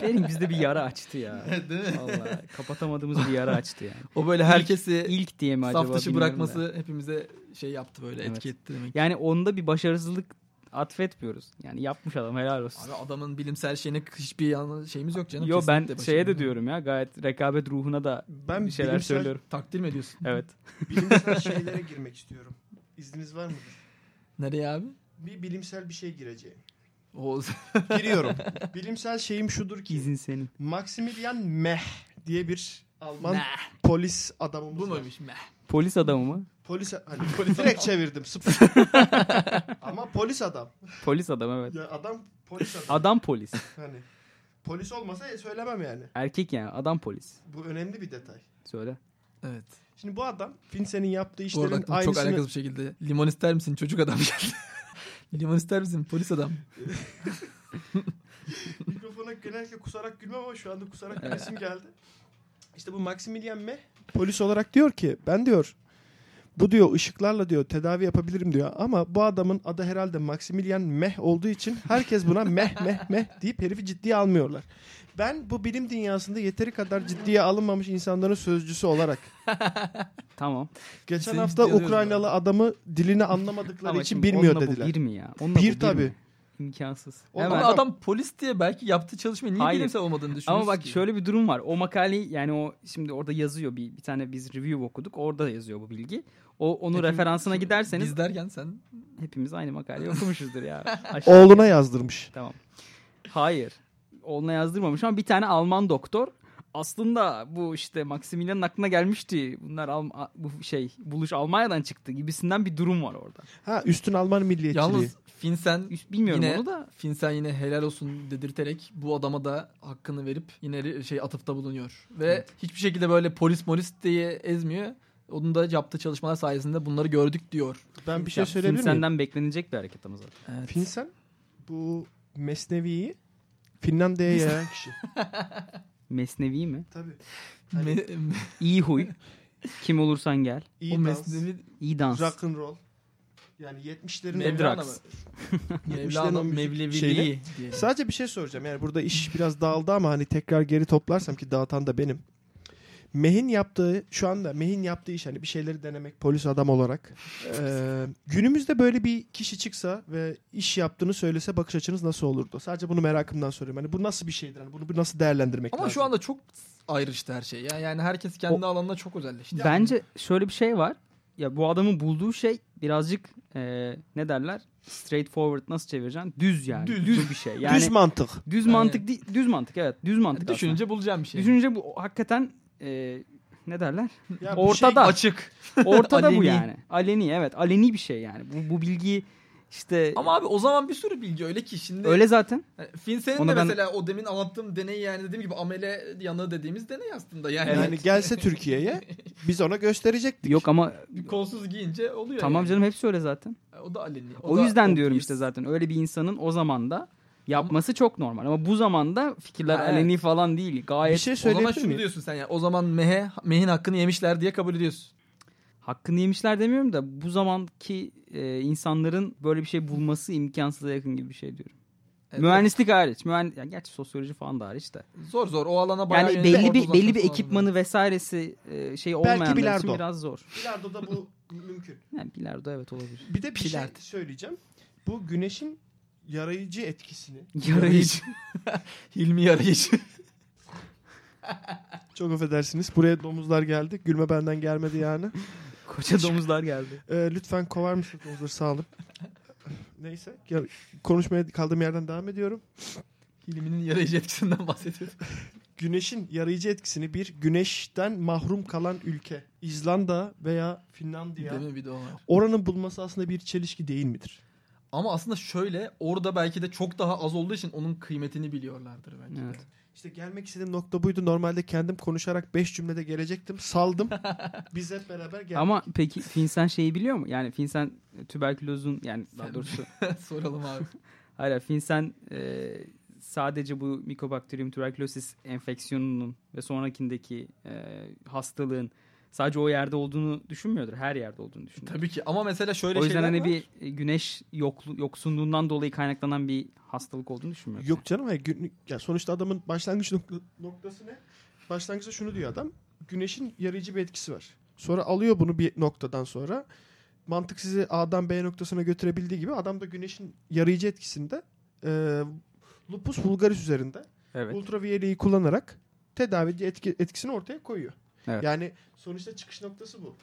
Benim bizde bir yara açtı ya. değil mi? Vallahi kapatamadığımız bir yara açtı yani. O böyle herkesi İlk diye mi acaba saf dışı bilmiyorum da. bırakması hepimize şey yaptı böyle Evet. etki etti demek. Yani onda bir başarısızlık atfetmiyoruz. Yani yapmış adam helal olsun. Abi adamın bilimsel şeyine hiçbir yan şeyimiz yok canım. Yo ben şeye de diyorum ya gayet rekabet ruhuna da Ben bir şeyler bilimsel, söylüyorum. Takdir mi ediyorsun? Evet. bilimsel şeylere girmek istiyorum. İzniniz var mıdır? Nereye abi? Bir bilimsel bir şey gireceğim. O Giriyorum. bilimsel şeyim şudur ki İzin senin. Maximilian Meh diye bir Alman Meh. polis adamımız Bu muymuş? Meh. Polis adamı mı? Polis hani direkt çevirdim sıfır. Ama polis adam. Polis adam evet. Ya adam polis adam. Adam polis. Hani polis olmasa söylemem yani. Erkek yani adam polis. Bu önemli bir detay. Söyle. Evet. Şimdi bu adam Finse'nin yaptığı Bu arada işlerin aklıma çok aynısını alakasız bir şekilde. Limon ister misin? Çocuk adam geldi. Limon ister misin? Polis adam. mikrofona genellikle kusarak gülmem ama şu anda kusarak gülesim geldi. İşte bu Maximilian Meh polis olarak diyor ki ben diyor bu diyor ışıklarla diyor tedavi yapabilirim diyor ama bu adamın adı herhalde Maximilian Meh olduğu için herkes buna meh meh meh deyip herifi ciddiye almıyorlar. Ben bu bilim dünyasında yeteri kadar ciddiye alınmamış insanların sözcüsü olarak Tamam. geçen Seni hafta Ukraynalı adamı dilini anlamadıkları Ama için şimdi bilmiyor onunla bu dediler. bir mi ya? Onunla bu Bir mi? İmkansız. O Hemen. Ama adam polis diye belki yaptığı çalışmayı niye Hayır. bilimsel olmadığını düşünüyorsun Ama bak ki? şöyle bir durum var. O makaleyi yani o şimdi orada yazıyor bir bir tane biz review okuduk. Orada yazıyor bu bilgi. O onu Hepimiz- referansına giderseniz Biz derken sen hepimiz aynı makaleyi okumuşuzdur ya. Aşağı- Oğluna yazdırmış. Tamam. Hayır. Oğluna yazdırmamış ama bir tane Alman doktor aslında bu işte Maximilian'ın aklına gelmişti. Bunlar Alm- bu şey buluş Almanya'dan çıktı gibisinden bir durum var orada. Ha üstün Alman milliyetçiliği. yalnız Finsen Bilmiyorum Yine- onu da. Finsen yine helal olsun dedirterek bu adama da hakkını verip yine şey atıfta bulunuyor. Ve hiçbir şekilde böyle polis polis diye ezmiyor. Onun da yaptığı çalışmalar sayesinde bunları gördük diyor. ben bir şey Ya, söyleyebilir miyim? Senden beklenecek bir hareket ama zaten. Evet. Finsen bu Mesnevi'yi Finlandiya'ya yayan kişi. Mesnevi mi? Tabii. Me- İyi huy. Kim olursan gel. İyi o dans, mesnevi İyi dans. rock and roll. Yani 70'lerin Mevlana mı? Medrax. Mevlana Mevleviliği. Sadece bir şey soracağım. Yani burada iş biraz dağıldı ama hani tekrar geri toplarsam ki dağıtan da benim. Meh'in yaptığı şu anda Meh'in yaptığı iş hani bir şeyleri denemek polis adam olarak. Ee, günümüzde böyle bir kişi çıksa ve iş yaptığını söylese bakış açınız nasıl olurdu? Sadece bunu merakımdan soruyorum. Hani bu nasıl bir şeydir? Hani bunu bir nasıl değerlendirmek Ama lazım? şu anda çok ayrıştı her şey. Ya. Yani herkes kendi alanına çok özelleşti. Bence şöyle bir şey var. Ya bu adamın bulduğu şey birazcık e, ne derler? Straightforward nasıl çevireceksin? Düz yani. Düz. Düz, bir şey. Yani Düz mantık. düz mantık değil, düz mantık evet. Düz mantık aslında. Düşününce bulacağım bir şey. Düşününce bu hakikaten e, ne derler? Ya bu Ortada. şey- Açık. Ortada bu Aleni. yani. Aleni evet. Aleni bir şey yani. Bu, bu bilgi işte Ama abi o zaman bir sürü bilgi öyle ki şimdi. öyle zaten. Yani Finsen'in Onu de ben- mesela o demin anlattığım deney yani dediğim gibi amele yanığı dediğimiz deney aslında. Yani, Yani gelse Türkiye'ye biz ona gösterecektik. Yok ama kolsuz giyince oluyor tamam yani. canım hepsi öyle zaten. O da aleni. O, da yüzden diyorum obvious. işte zaten öyle bir insanın o zamanda yapması çok normal ama bu zamanda fikirler Ha, aleni falan değil. Bir Gayet şey O zaman söyleyebilir şunu miyim? diyorsun sen ya. O zaman mehe, mehin hakkını yemişler diye kabul ediyorsun. hakkını yemişler demiyorum da bu zamanki e, insanların böyle bir şey bulması imkansıza yakın gibi bir şey diyorum. Evet, Mühendislik hariç. Mühend ya gerçi sosyoloji falan da hariç de. Zor zor o alana bayağı Yani belli bir belli bir ekipmanı vesairesi e, şey olmayanlar için bilardo. biraz zor. Bilardo'da bu mümkün. Yani bilardo evet olabilir. Bir de bir şey Pilard. söyleyeceğim. Bu güneşin yarayıcı etkisini Yarayıcı. Hilmi yarayıcı. çok affedersiniz. Buraya domuzlar geldi. Gülme benden gelmedi yani. Koca domuzlar geldi. Ee, lütfen kovar mısınız domuzları sağ olun. Neyse. ya- konuşmaya kaldığım yerden devam ediyorum. Hilmi'nin yarayıcı etkisinden bahsediyoruz. Güneşin yarayıcı etkisini bir güneşten mahrum kalan ülke. İzlanda veya Finlandiya. Değil mi bir de o var. Oranın bulması aslında bir çelişki değil midir? Ama aslında şöyle orada belki de çok daha az olduğu için onun kıymetini biliyorlardır bence. Evet. İşte gelmek istediğim nokta buydu. Normalde kendim konuşarak 5 cümlede gelecektim. Saldım. Biz hep beraber geldik. Ama peki Finsen şeyi biliyor mu? Yani Finsen e, tüberkülozun yani daha doğrusu Soralım abi. Hayır Finsen e, sadece bu Mycobacterium tuberculosis enfeksiyonunun ve sonrakindeki e, hastalığın sadece o yerde olduğunu düşünmüyordur. Her yerde olduğunu düşünüyor. Tabii ki ama mesela şöyle o yüzden şeyler hani var. bir e, güneş yoklu, yoksunluğundan dolayı kaynaklanan bir hastalık olduğunu düşünmüyorum. Yok canım. hayır, gün- ya sonuçta adamın başlangıç nokta- noktası ne? Başlangıçta şunu diyor adam. Güneşin yarayıcı bir etkisi var. Sonra alıyor bunu bir noktadan sonra. Mantık sizi A'dan B noktasına götürebildiği gibi adam da güneşin yarayıcı etkisinde e, lupus vulgaris üzerinde Evet. ultraviyeleyi kullanarak tedavi etki, etkisini ortaya koyuyor. Evet. Yani sonuçta çıkış noktası bu.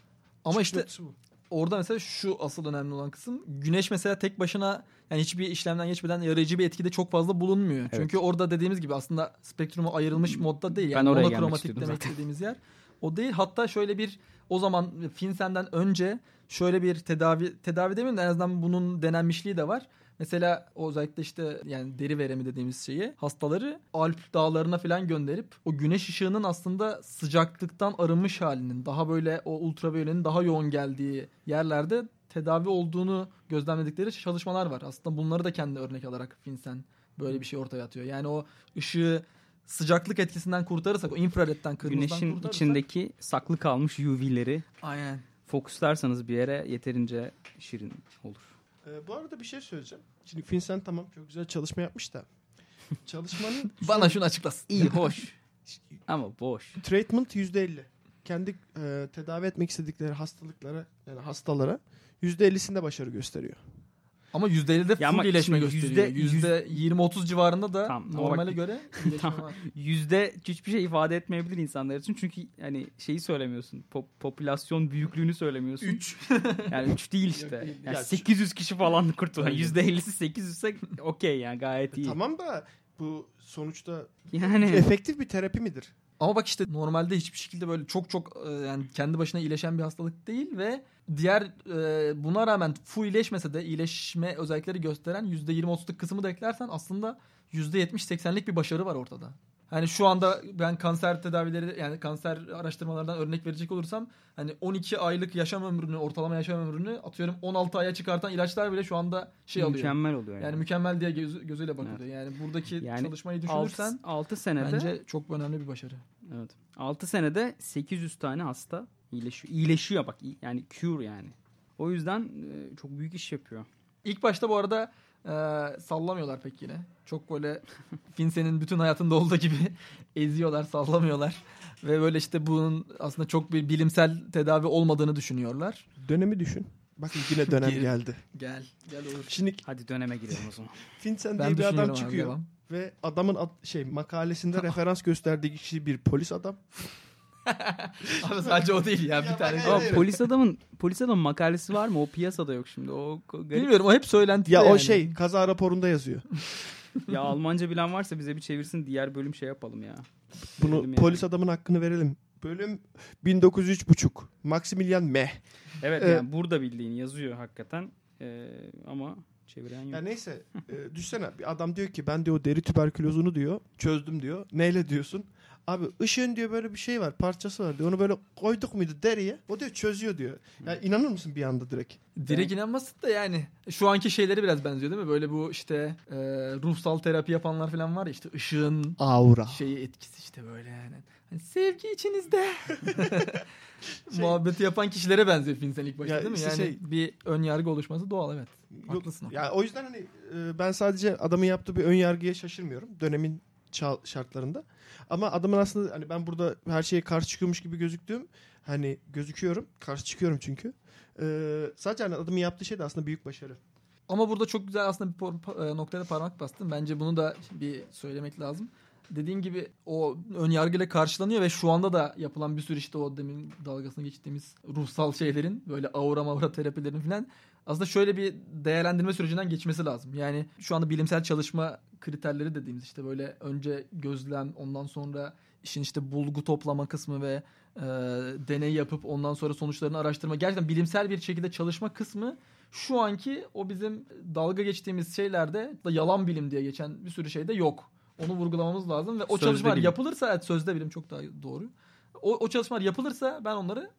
Ama Çıkış işte noktası bu. orada mesela şu asıl önemli olan kısım. Güneş mesela tek başına yani hiçbir işlemden geçmeden yarayıcı bir etkide çok fazla bulunmuyor. Çünkü orada dediğimiz gibi aslında spektrumu ayrılmış modda değil. Ben Yani oraya gelmek monokromatik demek zaten. istediğimiz yer. O değil. Hatta şöyle bir o zaman Finsen'den önce şöyle bir tedavi tedavi demeyeyim de en azından bunun denenmişliği de var. Mesela o özellikle işte yani deri veremi dediğimiz şeyi hastaları Alp dağlarına falan gönderip o güneş ışığının aslında sıcaklıktan arınmış halinin daha böyle o ultraviyolenin daha yoğun geldiği yerlerde tedavi olduğunu gözlemledikleri çalışmalar var. Aslında bunları da kendi örnek alarak Finsen böyle bir şey ortaya atıyor. Yani o ışığı sıcaklık etkisinden kurtarırsak, o infraredden kırmızıdan Güneşin kurtarırsak içindeki saklı kalmış UV'leri aynen. fokuslarsanız bir yere yeterince şirin olur. Ee, bu arada bir şey söyleyeceğim. Şimdi Vincent tamam çok güzel çalışma yapmış da. Çalışmanın Bana şunu açıklasın. İyi, hoş. Ama boş. treatment %50. Kendi e, tedavi etmek istedikleri hastalıklara yani hastalara %50'sinde başarı gösteriyor. Ama %50'de full ama iyileşme gösteriyor. yüzde- %20-30 civarında da Tamam, ama normale bak- göre Tamam. var. Yüzde hiçbir şey ifade etmeyebilir insanlar için. Çünkü hani şeyi söylemiyorsun. Pop- popülasyon büyüklüğünü söylemiyorsun. 3. Yani 3 değil işte. değil. Yani Ya, 800 kişi falan kurtulan. Öyle. Yüzde 50'si 800 ise okey yani gayet iyi. Tamam da bu sonuçta Yani efektif bir terapi midir? Ama bak işte normalde hiçbir şekilde böyle çok çok e, yani kendi başına iyileşen bir hastalık değil ve diğer e, buna rağmen full iyileşmese de iyileşme özellikleri gösteren %20-30'luk kısmı da eklersen aslında %70-80'lik bir başarı var ortada. Hani şu anda ben kanser tedavileri yani kanser araştırmalardan örnek verecek olursam hani 12 aylık yaşam ömrünü ortalama yaşam ömrünü atıyorum 16 aya çıkartan ilaçlar bile şu anda şey alıyor. mükemmel oluyor yani. Yani mükemmel diye göz- gözüyle bakılıyor. Yani buradaki Yani çalışmayı düşünürsen 6, senede bence çok önemli bir başarı. evet. 6 senede 800 tane hasta iyileşiyor. İyileşiyor bak. Yani cure yani. O yüzden e, çok büyük iş yapıyor. İlk başta bu arada e, sallamıyorlar pek yine. Çok böyle Finse'nin bütün hayatında olduğu gibi eziyorlar, sallamıyorlar. Ve böyle işte bunun aslında çok bir bilimsel tedavi olmadığını düşünüyorlar. Dönemi düşün. Bakın yine dönem Geri- geldi. Gel, gel olur. Şimdi Hadi döneme girelim o zaman. Ben diye bir adam abi, çıkıyor devam. ve adamın ad- şey makalesinde referans gösterdiği kişi bir polis adam. Abi sadece o değil ya, bir Ya tane. Ama polis adamın polis adamın makalesi var mı? O piyasada yok şimdi. O garip. Bilmiyorum o hep söylenti. Ya o yani. şey kaza raporunda yazıyor. Ya Almanca bilen varsa bize bir çevirsin diğer bölüm şey yapalım ya. Bunu yani. polis adamın hakkını verelim. Bölüm 1903.5. Maximilian Meh. Evet Ee, yani burada bildiğin yazıyor hakikaten. Ee, ama çeviren yok. Ya neyse e, düşsene bir adam diyor ki ben diyor deri tüberkülozunu diyor çözdüm diyor. Neyle diyorsun? Abi ışığın diyor böyle bir şey var parçası var diyor. Onu böyle koyduk muydu deriye? O diyor çözüyor diyor. Ya inanır mısın bir anda direkt? Direkt inanmasın da yani. Şu anki şeyleri biraz benziyor değil mi? Böyle bu işte e, ruhsal terapi yapanlar falan var ya işte ışığın Aura. şeyi etkisi işte böyle yani. Hani sevgi içinizde. Muhabbeti yapan kişilere benziyor Finsen ilk başta Ya değil mi? işte Yani şey- bir ön yargı oluşması doğal evet. Yok, Haklısın. ya o yüzden hani e, ben sadece adamın yaptığı bir ön yargıya şaşırmıyorum. Dönemin şartlarında. Ama adamın aslında hani ben burada her şeye karşı çıkıyormuş gibi gözüktüğüm hani gözüküyorum. Karşı çıkıyorum çünkü. E, sadece hani adamın yaptığı şey de aslında büyük başarı. Ama burada çok güzel aslında bir e, noktaya parmak bastın. Bence bunu da bir söylemek lazım. Dediğin gibi o ön yargıyla karşılanıyor ve şu anda da yapılan bir sürü işte o demin dalgasına geçtiğimiz ruhsal şeylerin böyle aura mavra terapilerin falan aslında şöyle bir değerlendirme sürecinden geçmesi lazım. Yani şu anda bilimsel çalışma kriterleri dediğimiz işte böyle önce gözlem ondan sonra işin işte bulgu toplama kısmı ve e, deney yapıp ondan sonra sonuçlarını araştırma gerçekten bilimsel bir şekilde çalışma kısmı şu anki o bizim dalga geçtiğimiz şeylerde da yalan bilim diye geçen bir sürü şeyde yok. Onu vurgulamamız lazım ve o Sözde çalışmalar bilim. yapılırsa evet sözde bilim çok daha doğru. O, o çalışmalar yapılırsa ben onları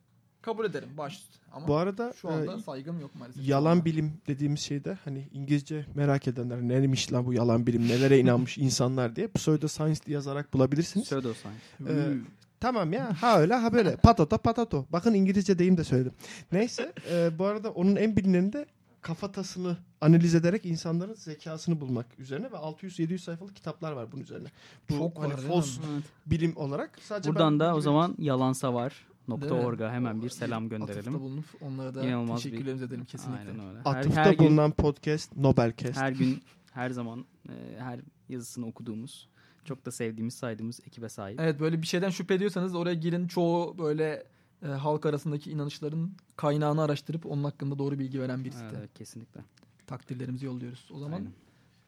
kabul ederim baş üstü. Ama Bu arada şu anda e, saygım yok maalesef. yalan bilim dediğimiz şeyde hani İngilizce merak edenler neymiş lan bu yalan bilim nelere inanmış insanlar diye pseudoscience diye yazarak bulabilirsiniz. Pseudoscience. Ee, tamam ya ha öyle ha böyle patato patato. Bakın İngilizce deyim de söyledim. Neyse e, bu arada onun en bilineni de kafatasını analiz ederek insanların zekasını bulmak üzerine ve 600-700 sayfalık kitaplar var bunun üzerine. Bu Çok hani var, false bilim olarak sadece Buradan ben da o zaman yalansa var. Değil mi? .org'a hemen bir selam Atıfta gönderelim. bulunup onlara da İnanılmaz bir- teşekkürlerimizi edelim kesinlikle. Aynen öyle. Her, atıfta her gün, bulunan podcast Nobelcast. her gün, her zaman, e, her yazısını okuduğumuz, çok da sevdiğimiz, saydığımız ekibe sahip. Evet böyle bir şeyden şüphe ediyorsanız oraya girin çoğu böyle e, halk arasındaki inanışların kaynağını araştırıp onun hakkında doğru bilgi veren birisi Evet, de. evet, kesinlikle. Takdirlerimizi yolluyoruz. O zaman Aynen.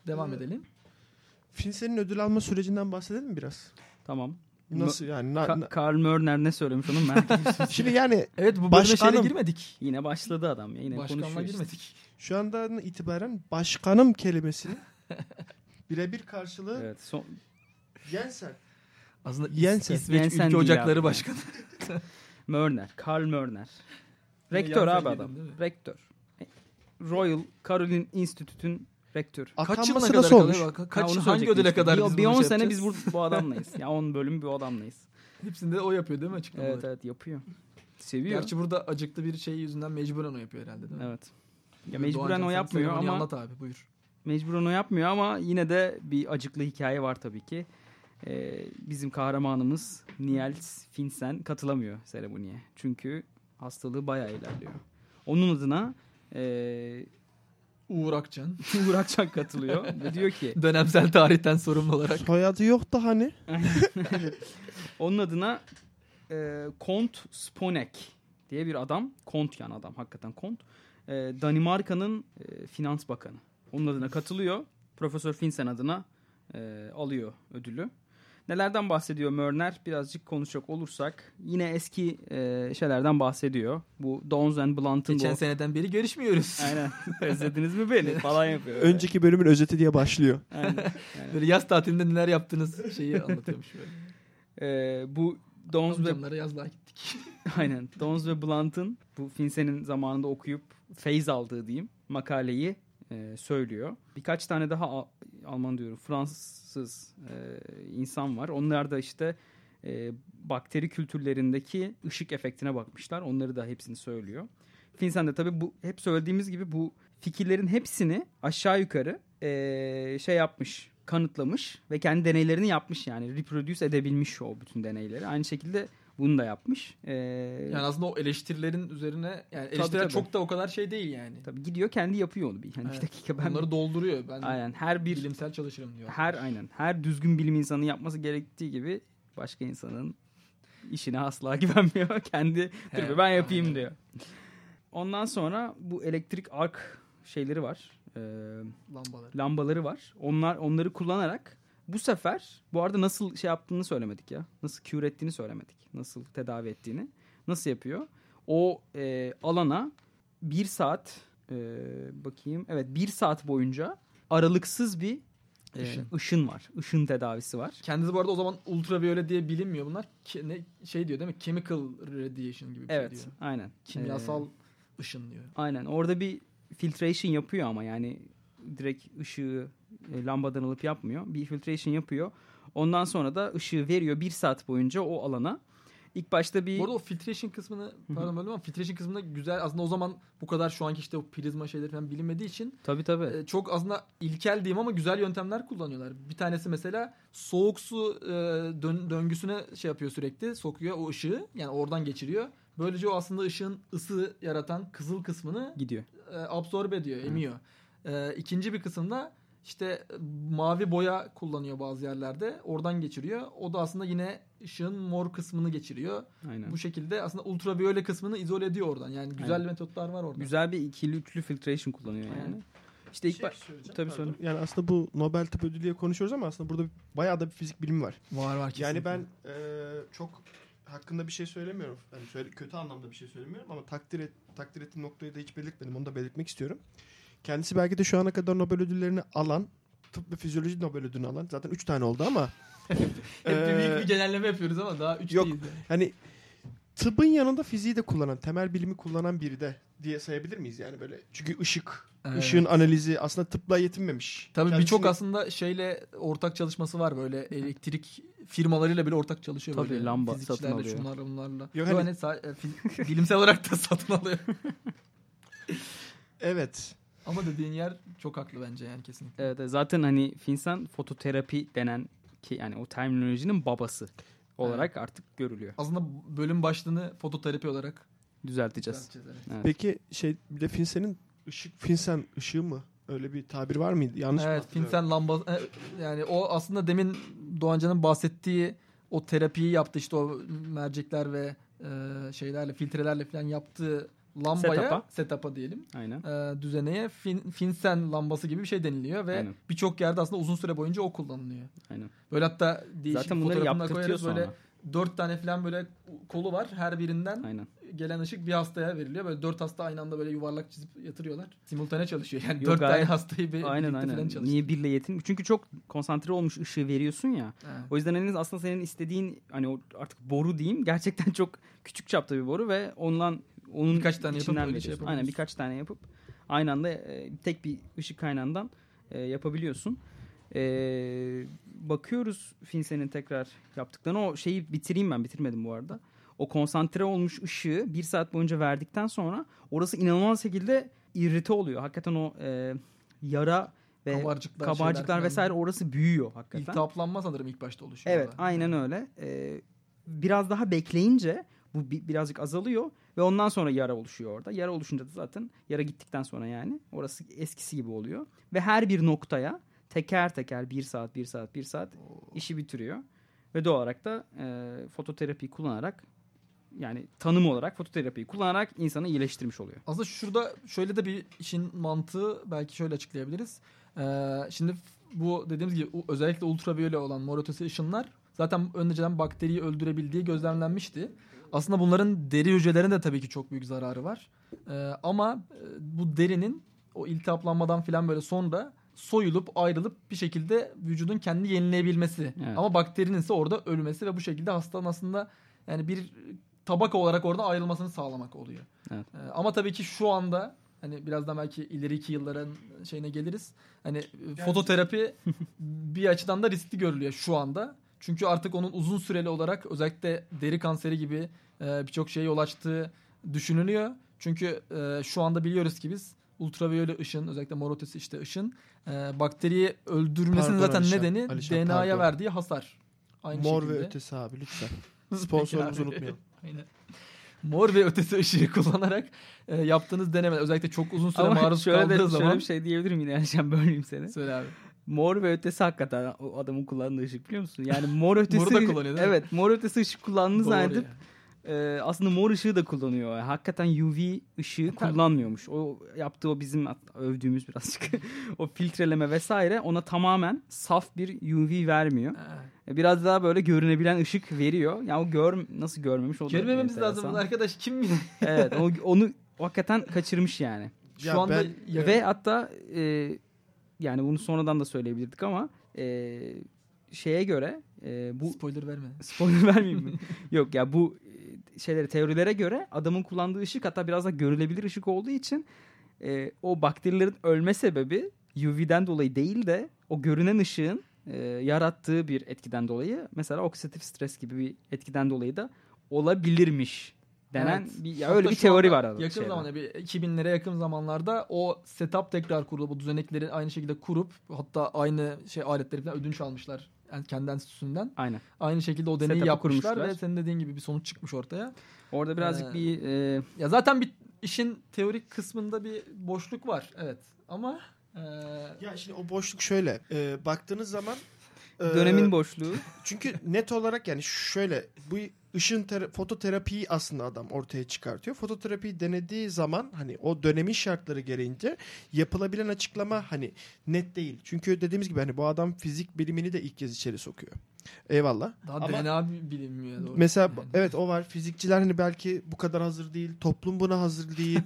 devam Ee, edelim. Finsen'in ödül alma sürecinden bahsedelim mi biraz? Tamam. Nasıl yani? na- Ka- na- Karl Mörner ne söylemiş onun merak ediyorsun. Şimdi yani Evet bu bölüme Başkanım. şeyle girmedik. Yine başladı adam ya. Yine Başkanla konuşuyor işte. girmedik. şu andan itibaren başkanım kelimesini birebir karşılığı Evet. Son, Jensen. Aslında İs- Jensen. İsveç Jensen Ülke değil Ocakları abi. Başkanı. Mörner. Karl Mörner. Rektör abi adam. değil mi? Rektör. Royal Caroline Institute'ün rektör. Kaç yılına kadar nasıl olmuş? kalıyor? Ka- Kaç, onu hangi ödüle işte. kadar bir, biz bir bunu 10 şey sene biz bu, bu adamlayız. ya 10 bölüm bu adamlayız. Hepsinde o yapıyor değil mi açıklama Evet evet yapıyor. Seviyor. Gerçi burada acıklı bir şey yüzünden mecburen o yapıyor herhalde değil mi? Evet. Ya mecburen o yapmıyor ama Anlat abi buyur. mecburen o yapmıyor ama yine de bir acıklı hikaye var tabii ki. Ee, bizim kahramanımız Niels Finsen katılamıyor seremoniye. Çünkü hastalığı bayağı ilerliyor. Onun adına ee, Uğur Akçan. Uğur Akçak katılıyor ve diyor ki Dönemsel tarihten sorumlu olarak. Soyadı yok da hani. Onun adına e, Kont Sponek diye bir adam. Kont yani adam hakikaten Kont. E, Danimarka'nın e, finans bakanı. Onun adına katılıyor. Profesör Finsen adına e, alıyor ödülü. Nelerden bahsediyor Mörner? Birazcık konuşacak olursak yine eski e, şeylerden bahsediyor. Bu Dons and Blunt'ın Geçen bu- seneden beri görüşmüyoruz. Aynen. Özlediniz mi beni? Falan yapıyor. Önceki bölümün özeti diye başlıyor. Aynen. Böyle yaz tatilinde neler yaptığınız şeyi anlatıyormuş böyle. E, bu Dons ve Amcamlara yazlığa gittik. Aynen. Dons ve Blunt'ın bu Finsen'in zamanında okuyup feyz aldığı diyeyim makaleyi e, söylüyor. Birkaç tane daha Alman diyorum Fransız e, insan var. Onlar da işte e, bakteri kültürlerindeki ışık efektine bakmışlar. Onları da hepsini söylüyor. Finsen de tabii bu hep söylediğimiz gibi bu fikirlerin hepsini aşağı yukarı e, şey yapmış, kanıtlamış ve kendi deneylerini yapmış yani reproduce edebilmiş o bütün deneyleri. Aynı şekilde bunu da yapmış. Ee, Yani aslında o eleştirilerin üzerine yani eleştiriler tabii. çok da o kadar şey değil yani. tabii gidiyor kendi yapıyor onu bir. Yani Evet. bir dakika ben Onları dolduruyor. Ben aynen her bir bilimsel çalışırım diyor. her aynen her düzgün bilim insanı yapması gerektiği gibi başka insanın işine asla güvenmiyor. Kendi dur ben yapayım aynen. diyor. Ondan sonra bu elektrik ark şeyleri var. Ee, Lambalar. lambaları var. Onlar onları kullanarak bu sefer bu arada nasıl şey yaptığını söylemedik ya. Nasıl cure ettiğini söylemedik. Nasıl tedavi ettiğini. Nasıl yapıyor? O e, alana bir saat e, bakayım. Evet bir saat boyunca aralıksız bir e, Işın. ışın var. Işın tedavisi var. Kendisi bu arada o zaman ultraviyole diye bilinmiyor bunlar. Ki, ne şey diyor değil mi? Chemical radiation gibi bir Evet şey diyor. aynen. Kimyasal Ee, ışın diyor. Aynen. Orada bir filtration yapıyor ama yani direkt ışığı e, lambadan alıp yapmıyor. Bir filtration yapıyor. Ondan sonra da ışığı veriyor bir saat boyunca o alana. İlk başta bir Bu arada o filtration kısmını pardon böldüm ama filtration kısmında güzel aslında o zaman bu kadar şu anki işte o prizma şeyleri falan bilinmediği için tabii tabii. e, çok aslında ilkel diyeyim ama güzel yöntemler kullanıyorlar. Bir tanesi mesela soğuk su e, dön- döngüsüne şey yapıyor sürekli sokuyor o ışığı yani oradan geçiriyor. Böylece o aslında ışığın ısı yaratan kızıl kısmını gidiyor. e, absorbe ediyor, emiyor. E, ikinci bir kısımda işte e, mavi boya kullanıyor bazı yerlerde. Oradan geçiriyor. O da aslında yine ışığın mor kısmını geçiriyor. Aynen. Bu şekilde aslında ultraviyole kısmını izole ediyor oradan. Yani güzel Aynen. metotlar var orada. Güzel bir ikili üçlü filtration kullanıyor yani. Aynen. İşte ilk Şey tabii söyle. Yani aslında bu Nobel Tıp Ödülü diye konuşuyoruz ama aslında burada bayağı da bir fizik bilimi var. Var var Yani ben e, çok hakkında bir şey söylemiyorum. Yani söyle, kötü anlamda bir şey söylemiyorum ama takdir et, takdir ettiğim noktayı da hiç belirtmedim. Onu da belirtmek istiyorum. Kendisi belki de şu ana kadar Nobel ödüllerini alan, tıp ve fizyoloji Nobel ödülünü alan. Zaten 3 tane oldu ama. Hep bir büyük bir genelleme yapıyoruz ama daha üç yok. değiliz. yani. hani tıbbın yanında fiziği de kullanan, temel bilimi kullanan biri de diye sayabilir miyiz yani böyle? Çünkü ışık, Evet. ışığın analizi aslında tıpla yetinmemiş. Tabii Kendisini- birçok aslında şeyle ortak çalışması var böyle elektrik firmalarıyla bile ortak çalışıyor Tabii, böyle. lamba Fizikçilerle, satın alıyor. Şunlarla bunlarla. Yok, Yok, hani- sa- e, bilimsel olarak da satın alıyor. Evet. Ama dediğin yer çok haklı bence yani kesinlikle. Evet, evet. zaten hani Finsen fototerapi denen ki yani o terminolojinin babası olarak artık görülüyor. Aslında bölüm başlığını fototerapi olarak Düzelteceğiz. düzelteceğiz, evet. Evet. Peki şey bir de Finsen'in ışık Finsen ışığı mı? Öyle bir tabir var mıydı? Yanlış mı Evet? Finsen lamba e, yani o aslında demin Doğancan'ın bahsettiği o terapiyi yaptı işte o mercekler ve e, şeylerle filtrelerle falan yaptığı lambaya Setup'a. setup'a diyelim Aynen. e, düzeneye fin, Finsen lambası gibi bir şey deniliyor ve Aynen. birçok yerde aslında uzun süre boyunca o kullanılıyor. Aynen. Böyle hatta değişik Zaten fotoğrafını koyarız böyle dört tane falan böyle kolu var her birinden Aynen. gelen ışık bir hastaya veriliyor. Böyle dört hasta aynı anda böyle yuvarlak çizip yatırıyorlar. Simultane çalışıyor. Yani Yok, dört tane hastayı bir Aynen birlikte falan aynen. çalıştırıyor. Niye birle yetin? Çünkü çok konsantre olmuş ışığı veriyorsun ya. Evet. O yüzden en aslında senin istediğin hani artık boru diyeyim gerçekten çok küçük çapta bir boru ve ondan onun Birkaç tane yapıp içinden öyle şey. Aynen birkaç tane yapıp aynı anda e, tek bir ışık kaynağından e, yapabiliyorsun. E, bakıyoruz Finsen'in tekrar yaptıklarına. O şeyi bitireyim ben bitirmedim bu arada. O konsantre olmuş ışığı bir saat boyunca verdikten sonra orası inanılmaz şekilde irrite oluyor. Hakikaten o e, yara ve Kabarcıklar, kabarcıklar vesaire orası büyüyor hakikaten. İltihaplanma sanırım ilk başta oluşuyor. Evet orada. aynen öyle. Ee, biraz daha bekleyince bu bi- birazcık azalıyor ve ondan sonra yara oluşuyor orada. Yara oluşunca da zaten yara gittikten sonra yani orası eskisi gibi oluyor. Ve her bir noktaya teker teker bir saat bir saat bir saat işi bitiriyor. Ve doğal olarak da e, fototerapi kullanarak yani tanım olarak fototerapiyi kullanarak insanı iyileştirmiş oluyor. Aslında şurada şöyle de bir işin mantığı belki şöyle açıklayabiliriz. Ee, şimdi bu dediğimiz gibi özellikle ultraviyole olan mor ışınlar zaten önceden bakteriyi öldürebildiği gözlemlenmişti. Aslında bunların deri hücrelerine de tabii ki çok büyük zararı var. Ee, ama e, bu derinin o iltihaplanmadan filan böyle sonra soyulup ayrılıp bir şekilde vücudun kendi yenileyebilmesi. Evet. Ama bakterinin ise orada ölmesi ve bu şekilde hastanın aslında yani bir tabaka olarak oradan ayrılmasını sağlamak oluyor. Evet. Ee, ama tabii ki şu anda hani birazdan belki ileriki yılların şeyine geliriz. Hani e, fototerapi bir açıdan da riskli görülüyor şu anda. Çünkü artık onun uzun süreli olarak özellikle deri kanseri gibi e, birçok şeye yol açtığı düşünülüyor. Çünkü e, şu anda biliyoruz ki biz ultraviyole ışın özellikle mor ötesi işte ışın e, bakteriyi öldürmesinin Pardon zaten Alişan, nedeni Alişan, DNA'ya pardon. verdiği hasar. Aynı Mor şekilde. ve ötesi abi lütfen. Sponsorumuzu unutmayalım. Aynen. Mor ve ötesi ışığı kullanarak e, yaptığınız deneme özellikle çok uzun süre Ama maruz şöyle, kaldığı de, şöyle zaman bir şey diyebilirim yine Erşen bölmeyeyim seni. söyle abi. Mor ve ötesi hakikaten o adamın kullandığı ışık biliyor musun? Yani mor ötesi... Moru da kullanıyor değil mi? Evet mor ötesi ışık kullandığını Doğru zannedip e, aslında mor ışığı da kullanıyor. Yani hakikaten UV ışığı kullanmıyormuş. O yaptığı o bizim övdüğümüz birazcık o filtreleme vesaire ona tamamen saf bir UV vermiyor. E, Biraz daha böyle görünebilen ışık veriyor. Yani o gör nasıl görmemiş o Görmememiz lazım bunu arkadaş kim bilir. Evet o, onu hakikaten kaçırmış yani. Şu Ya anda ben- Ve hatta e, yani bunu sonradan da söyleyebilirdik ama e, şeye göre e, bu spoiler verme. spoiler vermeyeyim mi? Yok ya bu şeylere teorilere göre adamın kullandığı ışık hatta biraz da görülebilir ışık olduğu için e, o bakterilerin ölme sebebi UV'den dolayı değil de o görünen ışığın e, yarattığı bir etkiden dolayı mesela oksidatif stres gibi bir etkiden dolayı da olabilirmiş denen Evet. bir ya Hatta öyle bir teori var. Yakın zamanda bir 2000'lere yakın zamanlarda o setup tekrar kurulup bu düzenekleri aynı şekilde kurup hatta aynı şey aletleri falan ödünç almışlar. Yani kendi enstitüsünden. Aynen. Aynı şekilde o deneyi Setup'ı yapmışlar kurmuşlar. ve senin dediğin gibi bir sonuç çıkmış ortaya. Orada birazcık Ee, bir e, Ya zaten bir işin teorik kısmında bir boşluk var. Evet. Ama e, Ya şimdi o boşluk şöyle. e, baktığınız zaman e, dönemin boşluğu. Çünkü net olarak yani şöyle bu ışın tera- fototerapiyi aslında adam ortaya çıkartıyor. Fototerapiyi denediği zaman hani o dönemin şartları gereğince yapılabilen açıklama hani net değil. Çünkü dediğimiz gibi hani bu adam fizik bilimini de ilk kez içeri sokuyor. Eyvallah. daha Ama- DNA bilinmiyor. Doğru. Mesela Yani. evet o var. Fizikçiler hani belki bu kadar hazır değil. Toplum buna hazır değil.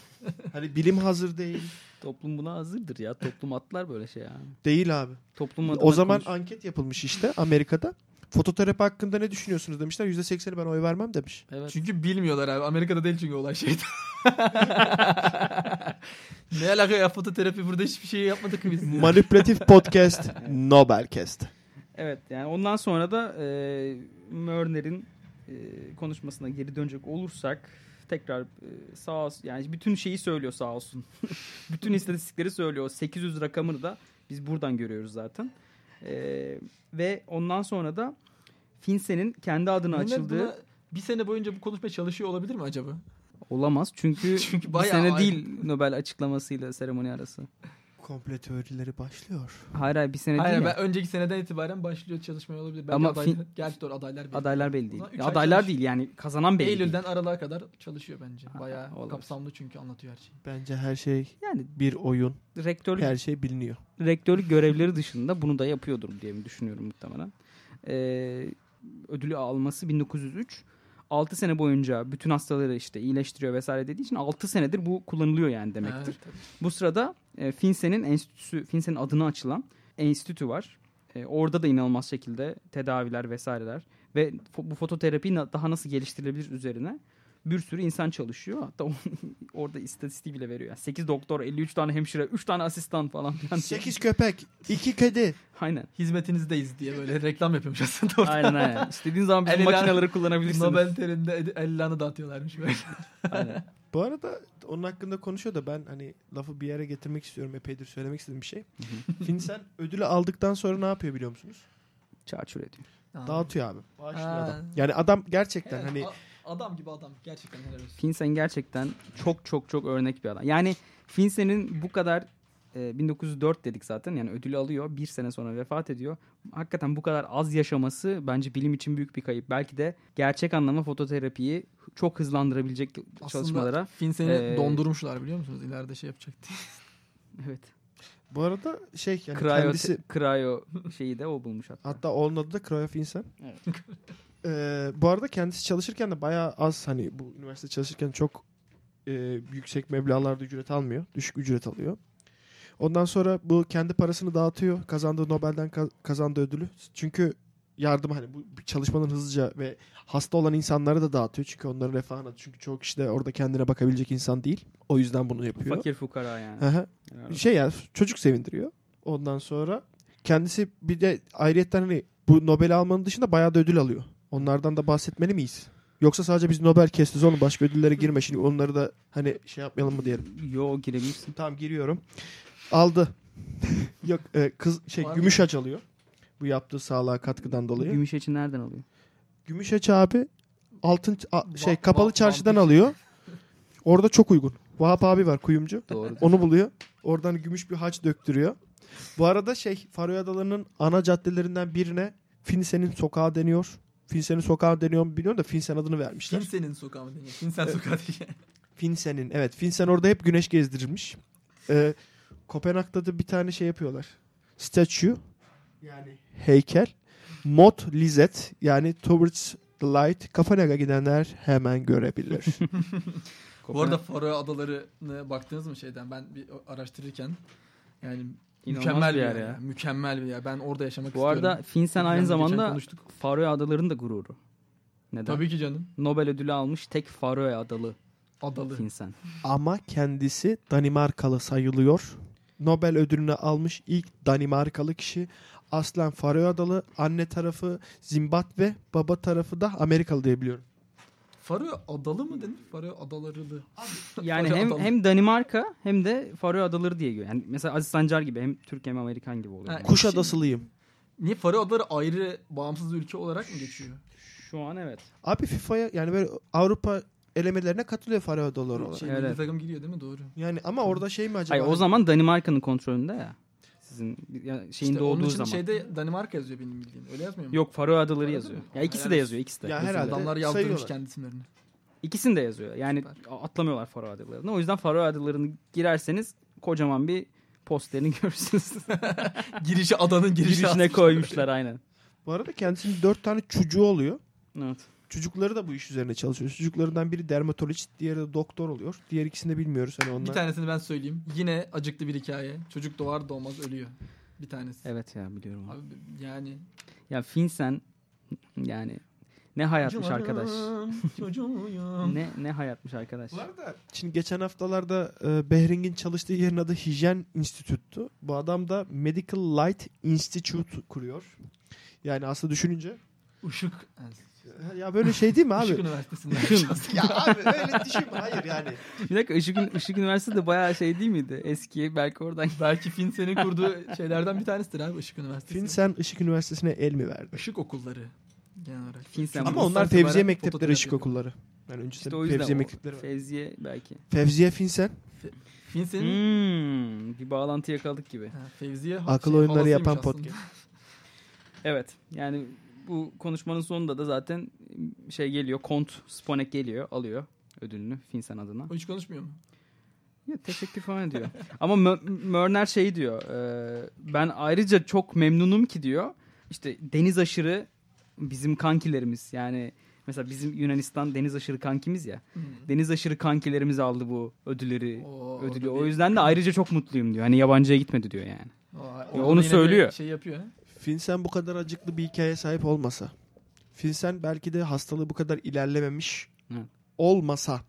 hani bilim hazır değil. Toplum buna hazırdır ya. Toplum atlar böyle şey ya. Değil abi. Toplum O zaman konuş- anket yapılmış işte Amerika'da. Fototerapi hakkında ne düşünüyorsunuz demişler. %80'i ben oy vermem demiş. Evet. Çünkü bilmiyorlar abi. Amerika'da değil çünkü olay şeydi. ne alaka ya fototerapi burada hiçbir şey yapmadık biz? Manipülatif podcast Nobelcast. Evet yani ondan sonra da e, Mörner'in e, konuşmasına geri dönecek olursak tekrar e, sağ olsun yani bütün şeyi söylüyor sağ olsun. bütün istatistikleri söylüyor. 800 rakamını da biz buradan görüyoruz zaten. E, ve ondan sonra da Finse'nin kendi adına Mehmet açıldığı buna bir sene boyunca bu konuşmaya çalışıyor olabilir mi acaba? olamaz. Çünkü, Çünkü bir sene ayrı. değil Nobel açıklamasıyla seremoni arası. Komple teorileri başlıyor. Hayır hayır bir sene Hayır değil ben ya. önceki seneden itibaren başlıyor çalışmaya olabilir. Belki Ama adaylar, fin- gerçi doğru adaylar belli. Adaylar belli değil. Ya ay adaylar çalış. değil yani kazanan belli değil. Eylül'den Aralık'a kadar çalışıyor bence. Ha, Bayağı olabilir. kapsamlı çünkü anlatıyor her şeyi. Bence her şey Yani bir oyun. rektörlük, Her şey biliniyor. rektörlük görevleri dışında bunu da yapıyordur diye mi düşünüyorum muhtemelen. Ee, ödülü alması 1903. 6 sene boyunca bütün hastaları işte iyileştiriyor vesaire dediği için 6 senedir bu kullanılıyor yani demektir. Evet, tabii. Bu sırada e, Finsen'in enstitüsü, Finsen'in adına açılan enstitü var. E, orada da inanılmaz şekilde tedaviler vesaireler ve fo- bu fototerapi daha nasıl geliştirilebilir üzerine bir sürü insan çalışıyor. Hatta o- orada istatistiği bile veriyor. Yani 8 doktor, 53 tane hemşire, 3 tane asistan falan filan. 8 köpek, 2 kedi. Aynen. Hizmetinizdeyiz diye böyle reklam yapıyormuş aslında orada. Aynen aynen. İstediğin zaman bizim El makineleri kullanabilirsin. Nobel terinde el- ellanı dağıtıyorlarmış böyle. Aynen. Bu arada onun hakkında konuşuyor da ben hani lafı bir yere getirmek istiyorum. Epeydir söylemek istediğim bir şey. Finsen ödülü aldıktan sonra ne yapıyor biliyor musunuz? Çarçur ediyor. Dağıtıyor abi. Bağışlıyor adam. Yani adam gerçekten Evet, hani a- adam gibi adam. Gerçekten helal olsun. Finsen gerçekten çok çok çok örnek bir adam. Yani Finsen'in bu kadar e, 1904 dedik zaten yani ödülü alıyor. Bir sene sonra vefat ediyor. Hakikaten bu kadar az yaşaması bence bilim için büyük bir kayıp. Belki de gerçek anlamda fototerapiyi çok hızlandırabilecek çalışmalara. Aslında Finsen'i Ee, dondurmuşlar biliyor musunuz? İleride şey yapacak diye. Evet. bu arada şey yani Cryo, kendisi cryo şeyi de o bulmuş hatta. hatta onun adı da Cryo Finsen. Evet. Ee, bu arada kendisi çalışırken de bayağı az hani bu üniversite çalışırken çok e, yüksek meblağlarda ücret almıyor. Düşük ücret alıyor. Ondan sonra bu kendi parasını dağıtıyor. Kazandığı Nobel'den ka- kazandığı ödülü. Çünkü yardım hani bu çalışmanın hızlıca ve hasta olan insanlara da dağıtıyor. Çünkü onların refahına. Çünkü çoğu kişi de orada kendine bakabilecek insan değil. O yüzden bunu yapıyor. Fakir fukara yani. Yani. şey ya çocuk sevindiriyor. Ondan sonra kendisi bir de ayrıyetten hani bu Nobel almanın dışında bayağı da ödül alıyor. Onlardan da bahsetmeli miyiz? Yoksa sadece biz Nobel kestiz onu başka ödüllere girme. Şimdi onları da hani şey yapmayalım mı diyelim. Yo girebilirsin. Tamam giriyorum. Aldı. Yok e, kız şey Var gümüş haç alıyor. Bu yaptığı sağlığa katkıdan dolayı. Gümüş için nereden alıyor? Gümüş haç abi altın a- şey Va- kapalı va- çarşıdan vampir. alıyor. Orada çok uygun. Vahap abi var kuyumcu. Doğru. Onu buluyor. Oradan gümüş bir haç döktürüyor. Bu arada şey Faroe Adaları'nın ana caddelerinden birine Finsen'in sokağı deniyor. Finsen'in sokağı deniyor mu bilmiyorum da Finsen adını vermişler. Finsen'in sokağı mı deniyor? Finsen sokağı değil. Finsen'in evet. Finsen orada hep güneş gezdirilmiş. Ee, Kopenhag'da da bir tane şey yapıyorlar. Statue yani heykel. Mot Lizet yani Towards the Light. Kopenhag'a gidenler hemen görebilir. Bu arada Faroe Adaları'na baktınız mı şeyden? Ben bir araştırırken yani İnanılmaz mükemmel bir yer ya. Mükemmel bir yer. Ben orada yaşamak Bu istiyorum. arada Finsen aynı Geçen zamanda konuştuk. Faroe Adaları'nın da gururu. Neden? Tabii ki canım. Nobel ödülü almış tek Faroe Adalı Adalı. Finsen. Ama kendisi Danimarkalı sayılıyor. Nobel ödülünü almış ilk Danimarkalı kişi. Aslen Faroe Adalı, anne tarafı Zimbabwe, baba tarafı da Amerikalı diye biliyorum. Faroe Adalı mı denir? Faroe Adalarılı. Yani Faroe hem Adalı. hem Danimarka hem de Faroe Adaları diye geliyor. Yani mesela Aziz Sancar gibi hem Türk hem Amerikan gibi oluyor. Ha, Yani Kuşadasılıyım. Niye Faroe Adaları ayrı bağımsız ülke olarak mı geçiyor? Şu an evet. Abi FIFA'ya yani böyle Avrupa elemelerine katılıyor Faroe Adaları olarak. Şey, Evet. takım giriyor değil mi? Doğru. Yani ama orada şey mi acaba? Hayır o zaman Danimarka'nın kontrolünde ya. Sizin ya şeyin İşte onun doğduğu için zaman. şeyde Danimarka yazıyor benim bildiğim. Öyle yazmıyor mu? Yok Faroe Adaları Öyle yazıyor. mi? Ya ikisi de yazıyor ikisi de. Ya Özür herhalde. Adamlar yazdırmış kendi isimlerini. İkisini de yazıyor. Yani Süper. atlamıyorlar Faroe Adaları'na. O yüzden Faroe Adaları'nı girerseniz kocaman bir posterini görürsünüz. Girişi adanın girişi Girişine koymuşlar aynen. Bu arada kendisinin dört tane çocuğu oluyor. Evet. Çocukları da bu iş üzerine çalışıyor. Çocuklarından biri dermatolojist, diğeri de doktor oluyor. Diğer ikisini de bilmiyoruz. Hani onlar. Bir tanesini ben söyleyeyim. Yine acıklı bir hikaye. Çocuk doğar doğmaz ölüyor. Bir tanesi. Evet ya biliyorum. Abi yani Ya Finsen yani ne hayatmış arkadaş. Ne ne hayatmış arkadaş. Arada şimdi geçen haftalarda e, Behring'in çalıştığı yerin adı Hijyen Institute'tu. Bu adam da Medical Light Institute kuruyor. Yani aslında düşününce Işık. ya böyle şey değil mi Işık abi? Üniversitesi'nden. ya abi öyle düşünme. Hayır yani. Bir dakika Işık, Işık Üniversitesi de bayağı şey değil miydi? Eski belki oradan. Belki Finsen'in kurduğu şeylerden bir tanesidir abi Işık Üniversitesi. Finsen Işık Üniversitesi'ne el mi verdi? Işık okulları. Genel olarak. Finsen Ama onlar itibaren mektepleri yapıyor. okulları. Yani öncesinde İşte o yüzden Fevziye o meklikleri var. Fevziye belki. Fevziye Finsen. Finse'nin Hmm, bir bağlantı yakaladık gibi. Ha, Fevziye Akıl şey, oyunları yapan podcast. Evet. Yani bu konuşmanın sonunda da zaten şey geliyor. Kont Sponek geliyor. Alıyor ödülünü Finsen adına. O hiç konuşmuyor mu? Ya, teşekkür falan ediyor. Ama Mö- Mörner şey diyor. e, ben ayrıca çok memnunum ki diyor. İşte deniz aşırı bizim kankilerimiz. Yani mesela bizim Yunanistan deniz aşırı kankimiz ya. Deniz aşırı kankilerimiz aldı bu ödülleri. Oo, ödülü. O yüzden de ayrıca çok mutluyum diyor. Hani yabancıya gitmedi diyor yani. Ya orada onu söylüyor. Şey yapıyor. Finsen bu kadar acıklı bir hikayeye sahip olmasa. Finsen belki de hastalığı bu kadar ilerlememiş Evet. olmasa.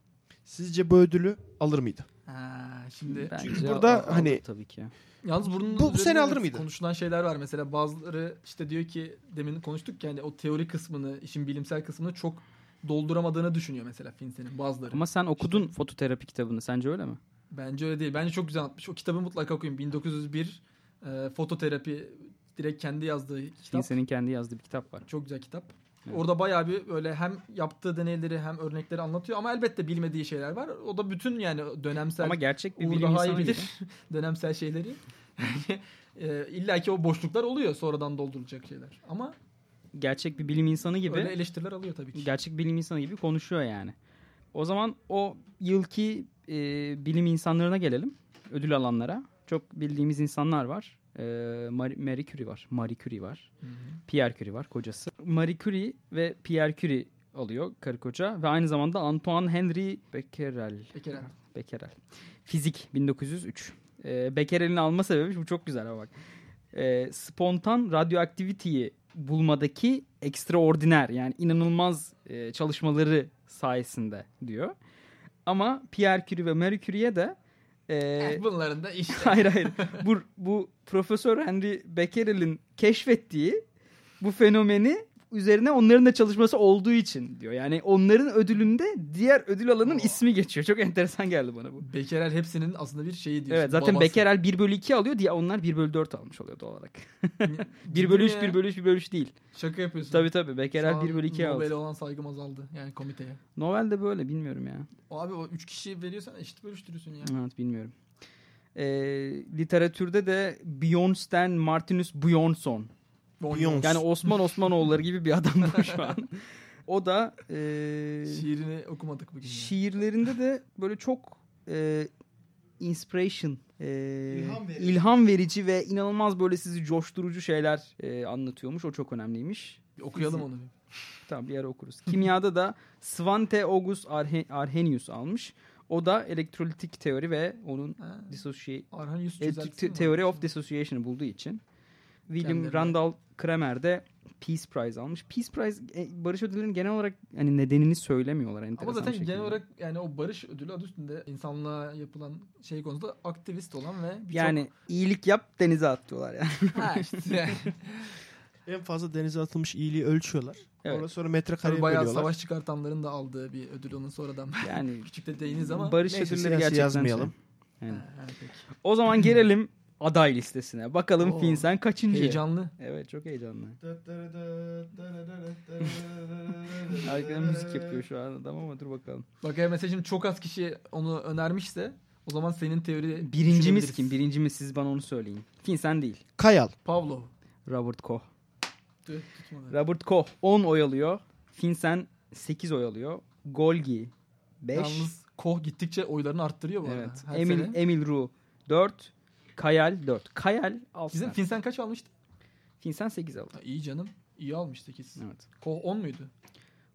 Sizce bu ödülü alır mıydı? Ha, şimdi Bence Çünkü burada al- hani- tabii ki. Yalnız bunun Bu- bu sene alır mıydı? Konuşulan şeyler var. Mesela bazıları işte diyor ki demin konuştuk ki hani o teori kısmını, işin bilimsel kısmını çok dolduramadığını düşünüyor mesela Finse'nin bazıları. Ama sen okudun fototerapi kitabını. Sence öyle mi? Bence öyle değil. Bence çok güzel anlatmış. O kitabı mutlaka okuyun. 1901 e, fototerapi direkt kendi yazdığı kitap. Finsen'in kendi yazdığı bir kitap var. Çok güzel kitap. Evet. Orada bayağı bir böyle hem yaptığı deneyleri hem örnekleri anlatıyor ama elbette bilmediği şeyler var. O da bütün yani dönemsel Ama gerçek bir Uğur bilim daha iyi bilir dönemsel şeyleri. e, İlla ki o boşluklar oluyor sonradan doldurulacak şeyler. Ama Gerçek bir bilim insanı gibi. öyle eleştiriler alıyor tabii ki. gerçek bilim insanı gibi konuşuyor yani. O zaman o yılki e, bilim insanlarına gelelim. Ödül alanlara. Çok bildiğimiz insanlar var. E, Marie, Curie var. Marie Curie var. Pierre Curie var kocası. Marie Curie ve Pierre Curie alıyor karı koca ve aynı zamanda Antoine Henry Becquerel. Becquerel. Becquerel. Fizik 1903. E, Becquerel'in alma sebebi bu çok güzel ama bak. E, spontan radyoaktiviteyi bulmadaki ekstraordiner yani inanılmaz e, çalışmaları sayesinde diyor. Ama Pierre Curie ve Marie Curie'ye de e, Bunların da işte. hayır hayır bu, bu Profesör Henry Becquerel'in keşfettiği bu fenomeni üzerine onların da çalışması olduğu için diyor. Yani onların ödülünde diğer ödül alanın Oo. ismi geçiyor. Çok enteresan geldi bana bu. Becquerel hepsinin aslında bir şeyi diyorsun. Evet zaten babası. Becquerel 1 bölü 2 alıyor diye onlar 1 bölü 4 almış oluyor doğal olarak. 1 bölü 3, ya. 1 bölü 3, 1 bölü 3 değil. Şaka yapıyorsun. Tabii tabii Becquerel Şu an 1 bölü 2 Nobel'e aldı. olan saygım azaldı. Yani komiteye. Novel de böyle bilmiyorum ya. Abi o üç kişi veriyorsan eşit bölüştürürsün ya. Evet bilmiyorum. Ee, literatürde de Bjornstern Martinus Bjornsson. Beyoncé. Yani Osman Osmanoğulları gibi bir adam bu şu an. O da e, Şiirini okumadık bugün. şiirlerinde de böyle çok e, inspiration, e, İlham verici. ilham verici ve inanılmaz böyle sizi coşturucu şeyler e, anlatıyormuş. O çok önemliymiş. Bir okuyalım onu. bir. Tamam bir ara okuruz. Kimyada da Svante August Arhe- Arrhenius almış. O da elektrolitik teori ve onun dissociate Arhan Yusuf Elektrik çözeltisi mi te- Theory varmış? of Dissociation'ı bulduğu için. William Kendilerine. Randall Kramer de Peace Prize almış. Peace Prize e, barış ödüllerinin genel olarak hani nedenini söylemiyorlar Ama enteresan zaten bir şekilde. genel olarak yani o barış ödülü adı üstünde insanlığa yapılan şey konusunda aktivist olan ve birçok- yani iyilik yap denize at diyorlar yani. ha işte En fazla denize atılmış iyiliği ölçüyorlar. Evet. Ondan sonra metrekare Tabii bayağı bölüyorlar. savaş çıkartanların da aldığı bir ödül onun sonradan. Yani Küçük de değiniz ama. barış ödülleri gerçekten yazmayalım. şey. Yani. Ha, ha, peki. O zaman gelelim aday listesine. Bakalım Oo. Finsen kaçıncı? Heyecanlı. Evet çok heyecanlı. Arkadan müzik yapıyor şu an adam ama dur bakalım. Bak eğer mesela şimdi çok az kişi onu önermişse o zaman senin teori Birincimiz kim? Birincimiz siz bana onu söyleyin. Finsen değil. Kayal. Pavlov. Robert Koch. Tüh. Robert Koch 10 oy alıyor. Finsen 8 oy alıyor. Golgi 5. Yalnız Koh gittikçe oylarını arttırıyor bu Evet. arada. Her Emil sene. Emil Ru 4. Kayal 4. Kayal 6. Bizim Finsen kaç almıştı? Finsen 8 aldı. Ha, iyi canım. İyi almış 8. Evet. Koh 10 muydu?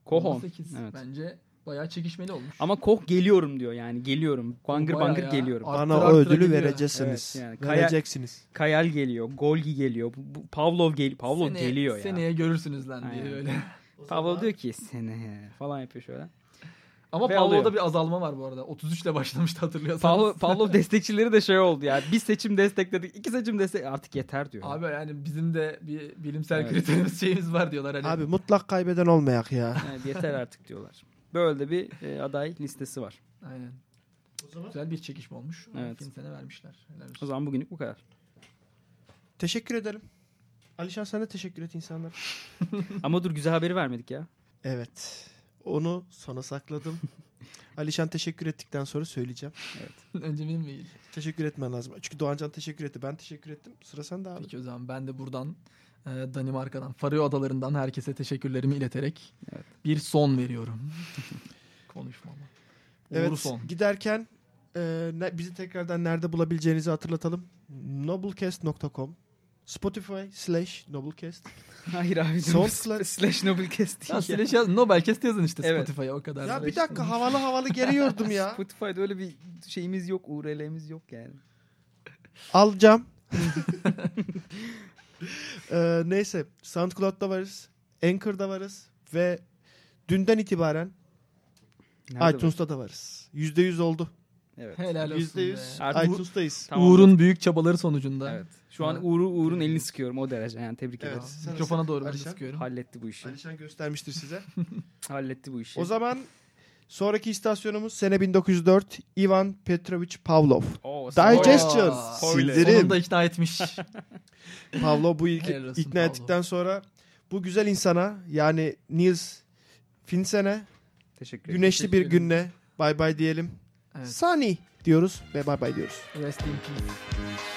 Ondan 10. 8. Evet. Bence bayağı çekişmeli olmuş. Ama Koch geliyorum diyor yani. Geliyorum. Bangır bayağı bangır ya. geliyorum. Arttır, Bana o arttıra ödülü gidiyor. vereceksiniz. Evet, yani Kaya- Vereceksiniz. Kayal geliyor. Golgi geliyor. Bu, bu- Pavlov gel Pavlov Seneye- geliyor ya. Seneye görürsünüz lan diye Aynen. öyle. Pavlov diyor ki seneye falan yapıyor şöyle. Ama Ve alıyor. bir azalma var bu arada. 33 ile başlamıştı hatırlıyorsanız. Pavlov, Pavlov destekçileri de şey oldu yani. Bir seçim destekledik. iki seçim destek artık yeter diyor. Abi yani bizim de bir bilimsel Evet. kriterimiz şeyimiz var diyorlar. Hani. Abi mutlak kaybeden olmayak ya. Yani yeter artık diyorlar. Böyle de bir e, aday listesi var. Aynen. Güzel bir çekişme olmuş. Evet. Evet. sene vermişler. O zaman bugünlük bu kadar. Teşekkür ederim. Alişan sen de teşekkür et insanlara. Ama dur güzel haberi vermedik ya. Evet. Onu sona sakladım. Alişan teşekkür ettikten sonra söyleyeceğim. Önce benim mi? Teşekkür etmen lazım. Çünkü Doğancan teşekkür etti. Ben teşekkür ettim. Sıra sende abi. Peki o zaman ben de buradan e, Danimarka'dan, Faroe Adaları'ndan herkese teşekkürlerimi ileterek Evet. bir son veriyorum. Konuşmama. Evet son. giderken e, ne- bizi tekrardan nerede bulabileceğinizi hatırlatalım. Noblecast.com Spotify slash Noblecast. Hayır abi. Soundcloud- Slash Noblecast Ya değil ya. slash yaz, Nobelcast yazın işte Evet. Spotify'a o kadar. Ya bir dakika havalı havalı geliyordum ya. Spotify'da öyle bir şeyimiz yok. URL'miz yok yani. Alacağım. Ee, neyse SoundCloud'da varız. Anchor'da varız. Ve dünden itibaren Nerede iTunes'ta da varız. %100 oldu. Evet. Helal olsun %100 be. Artık bu- iTunes'tayız. Tamam. Uğur'un büyük çabaları sonucunda. Evet. Şu an. Uğur'u Uğur'un elini sıkıyorum o derece. Yani tebrik Evet. ederim. Sen- Mikrofona doğru ben de Alişan? sıkıyorum. Halletti bu işi. Alişan göstermiştir size. Halletti bu işi. o zaman sonraki istasyonumuz sene 1904 Ivan Petrovich Pavlov. Oo, Digestion. Aa, Sindirim. Sonunda ikna etmiş. Pavlov bu ilk Helal olsun ikna Pavlov. ettikten sonra bu güzel insana yani Niels Finsen'e Teşekkür ederim. güneşli bir Teşekkür günle bay bay diyelim. Evet. Sunny diyoruz ve bay bay diyoruz. Rest in peace.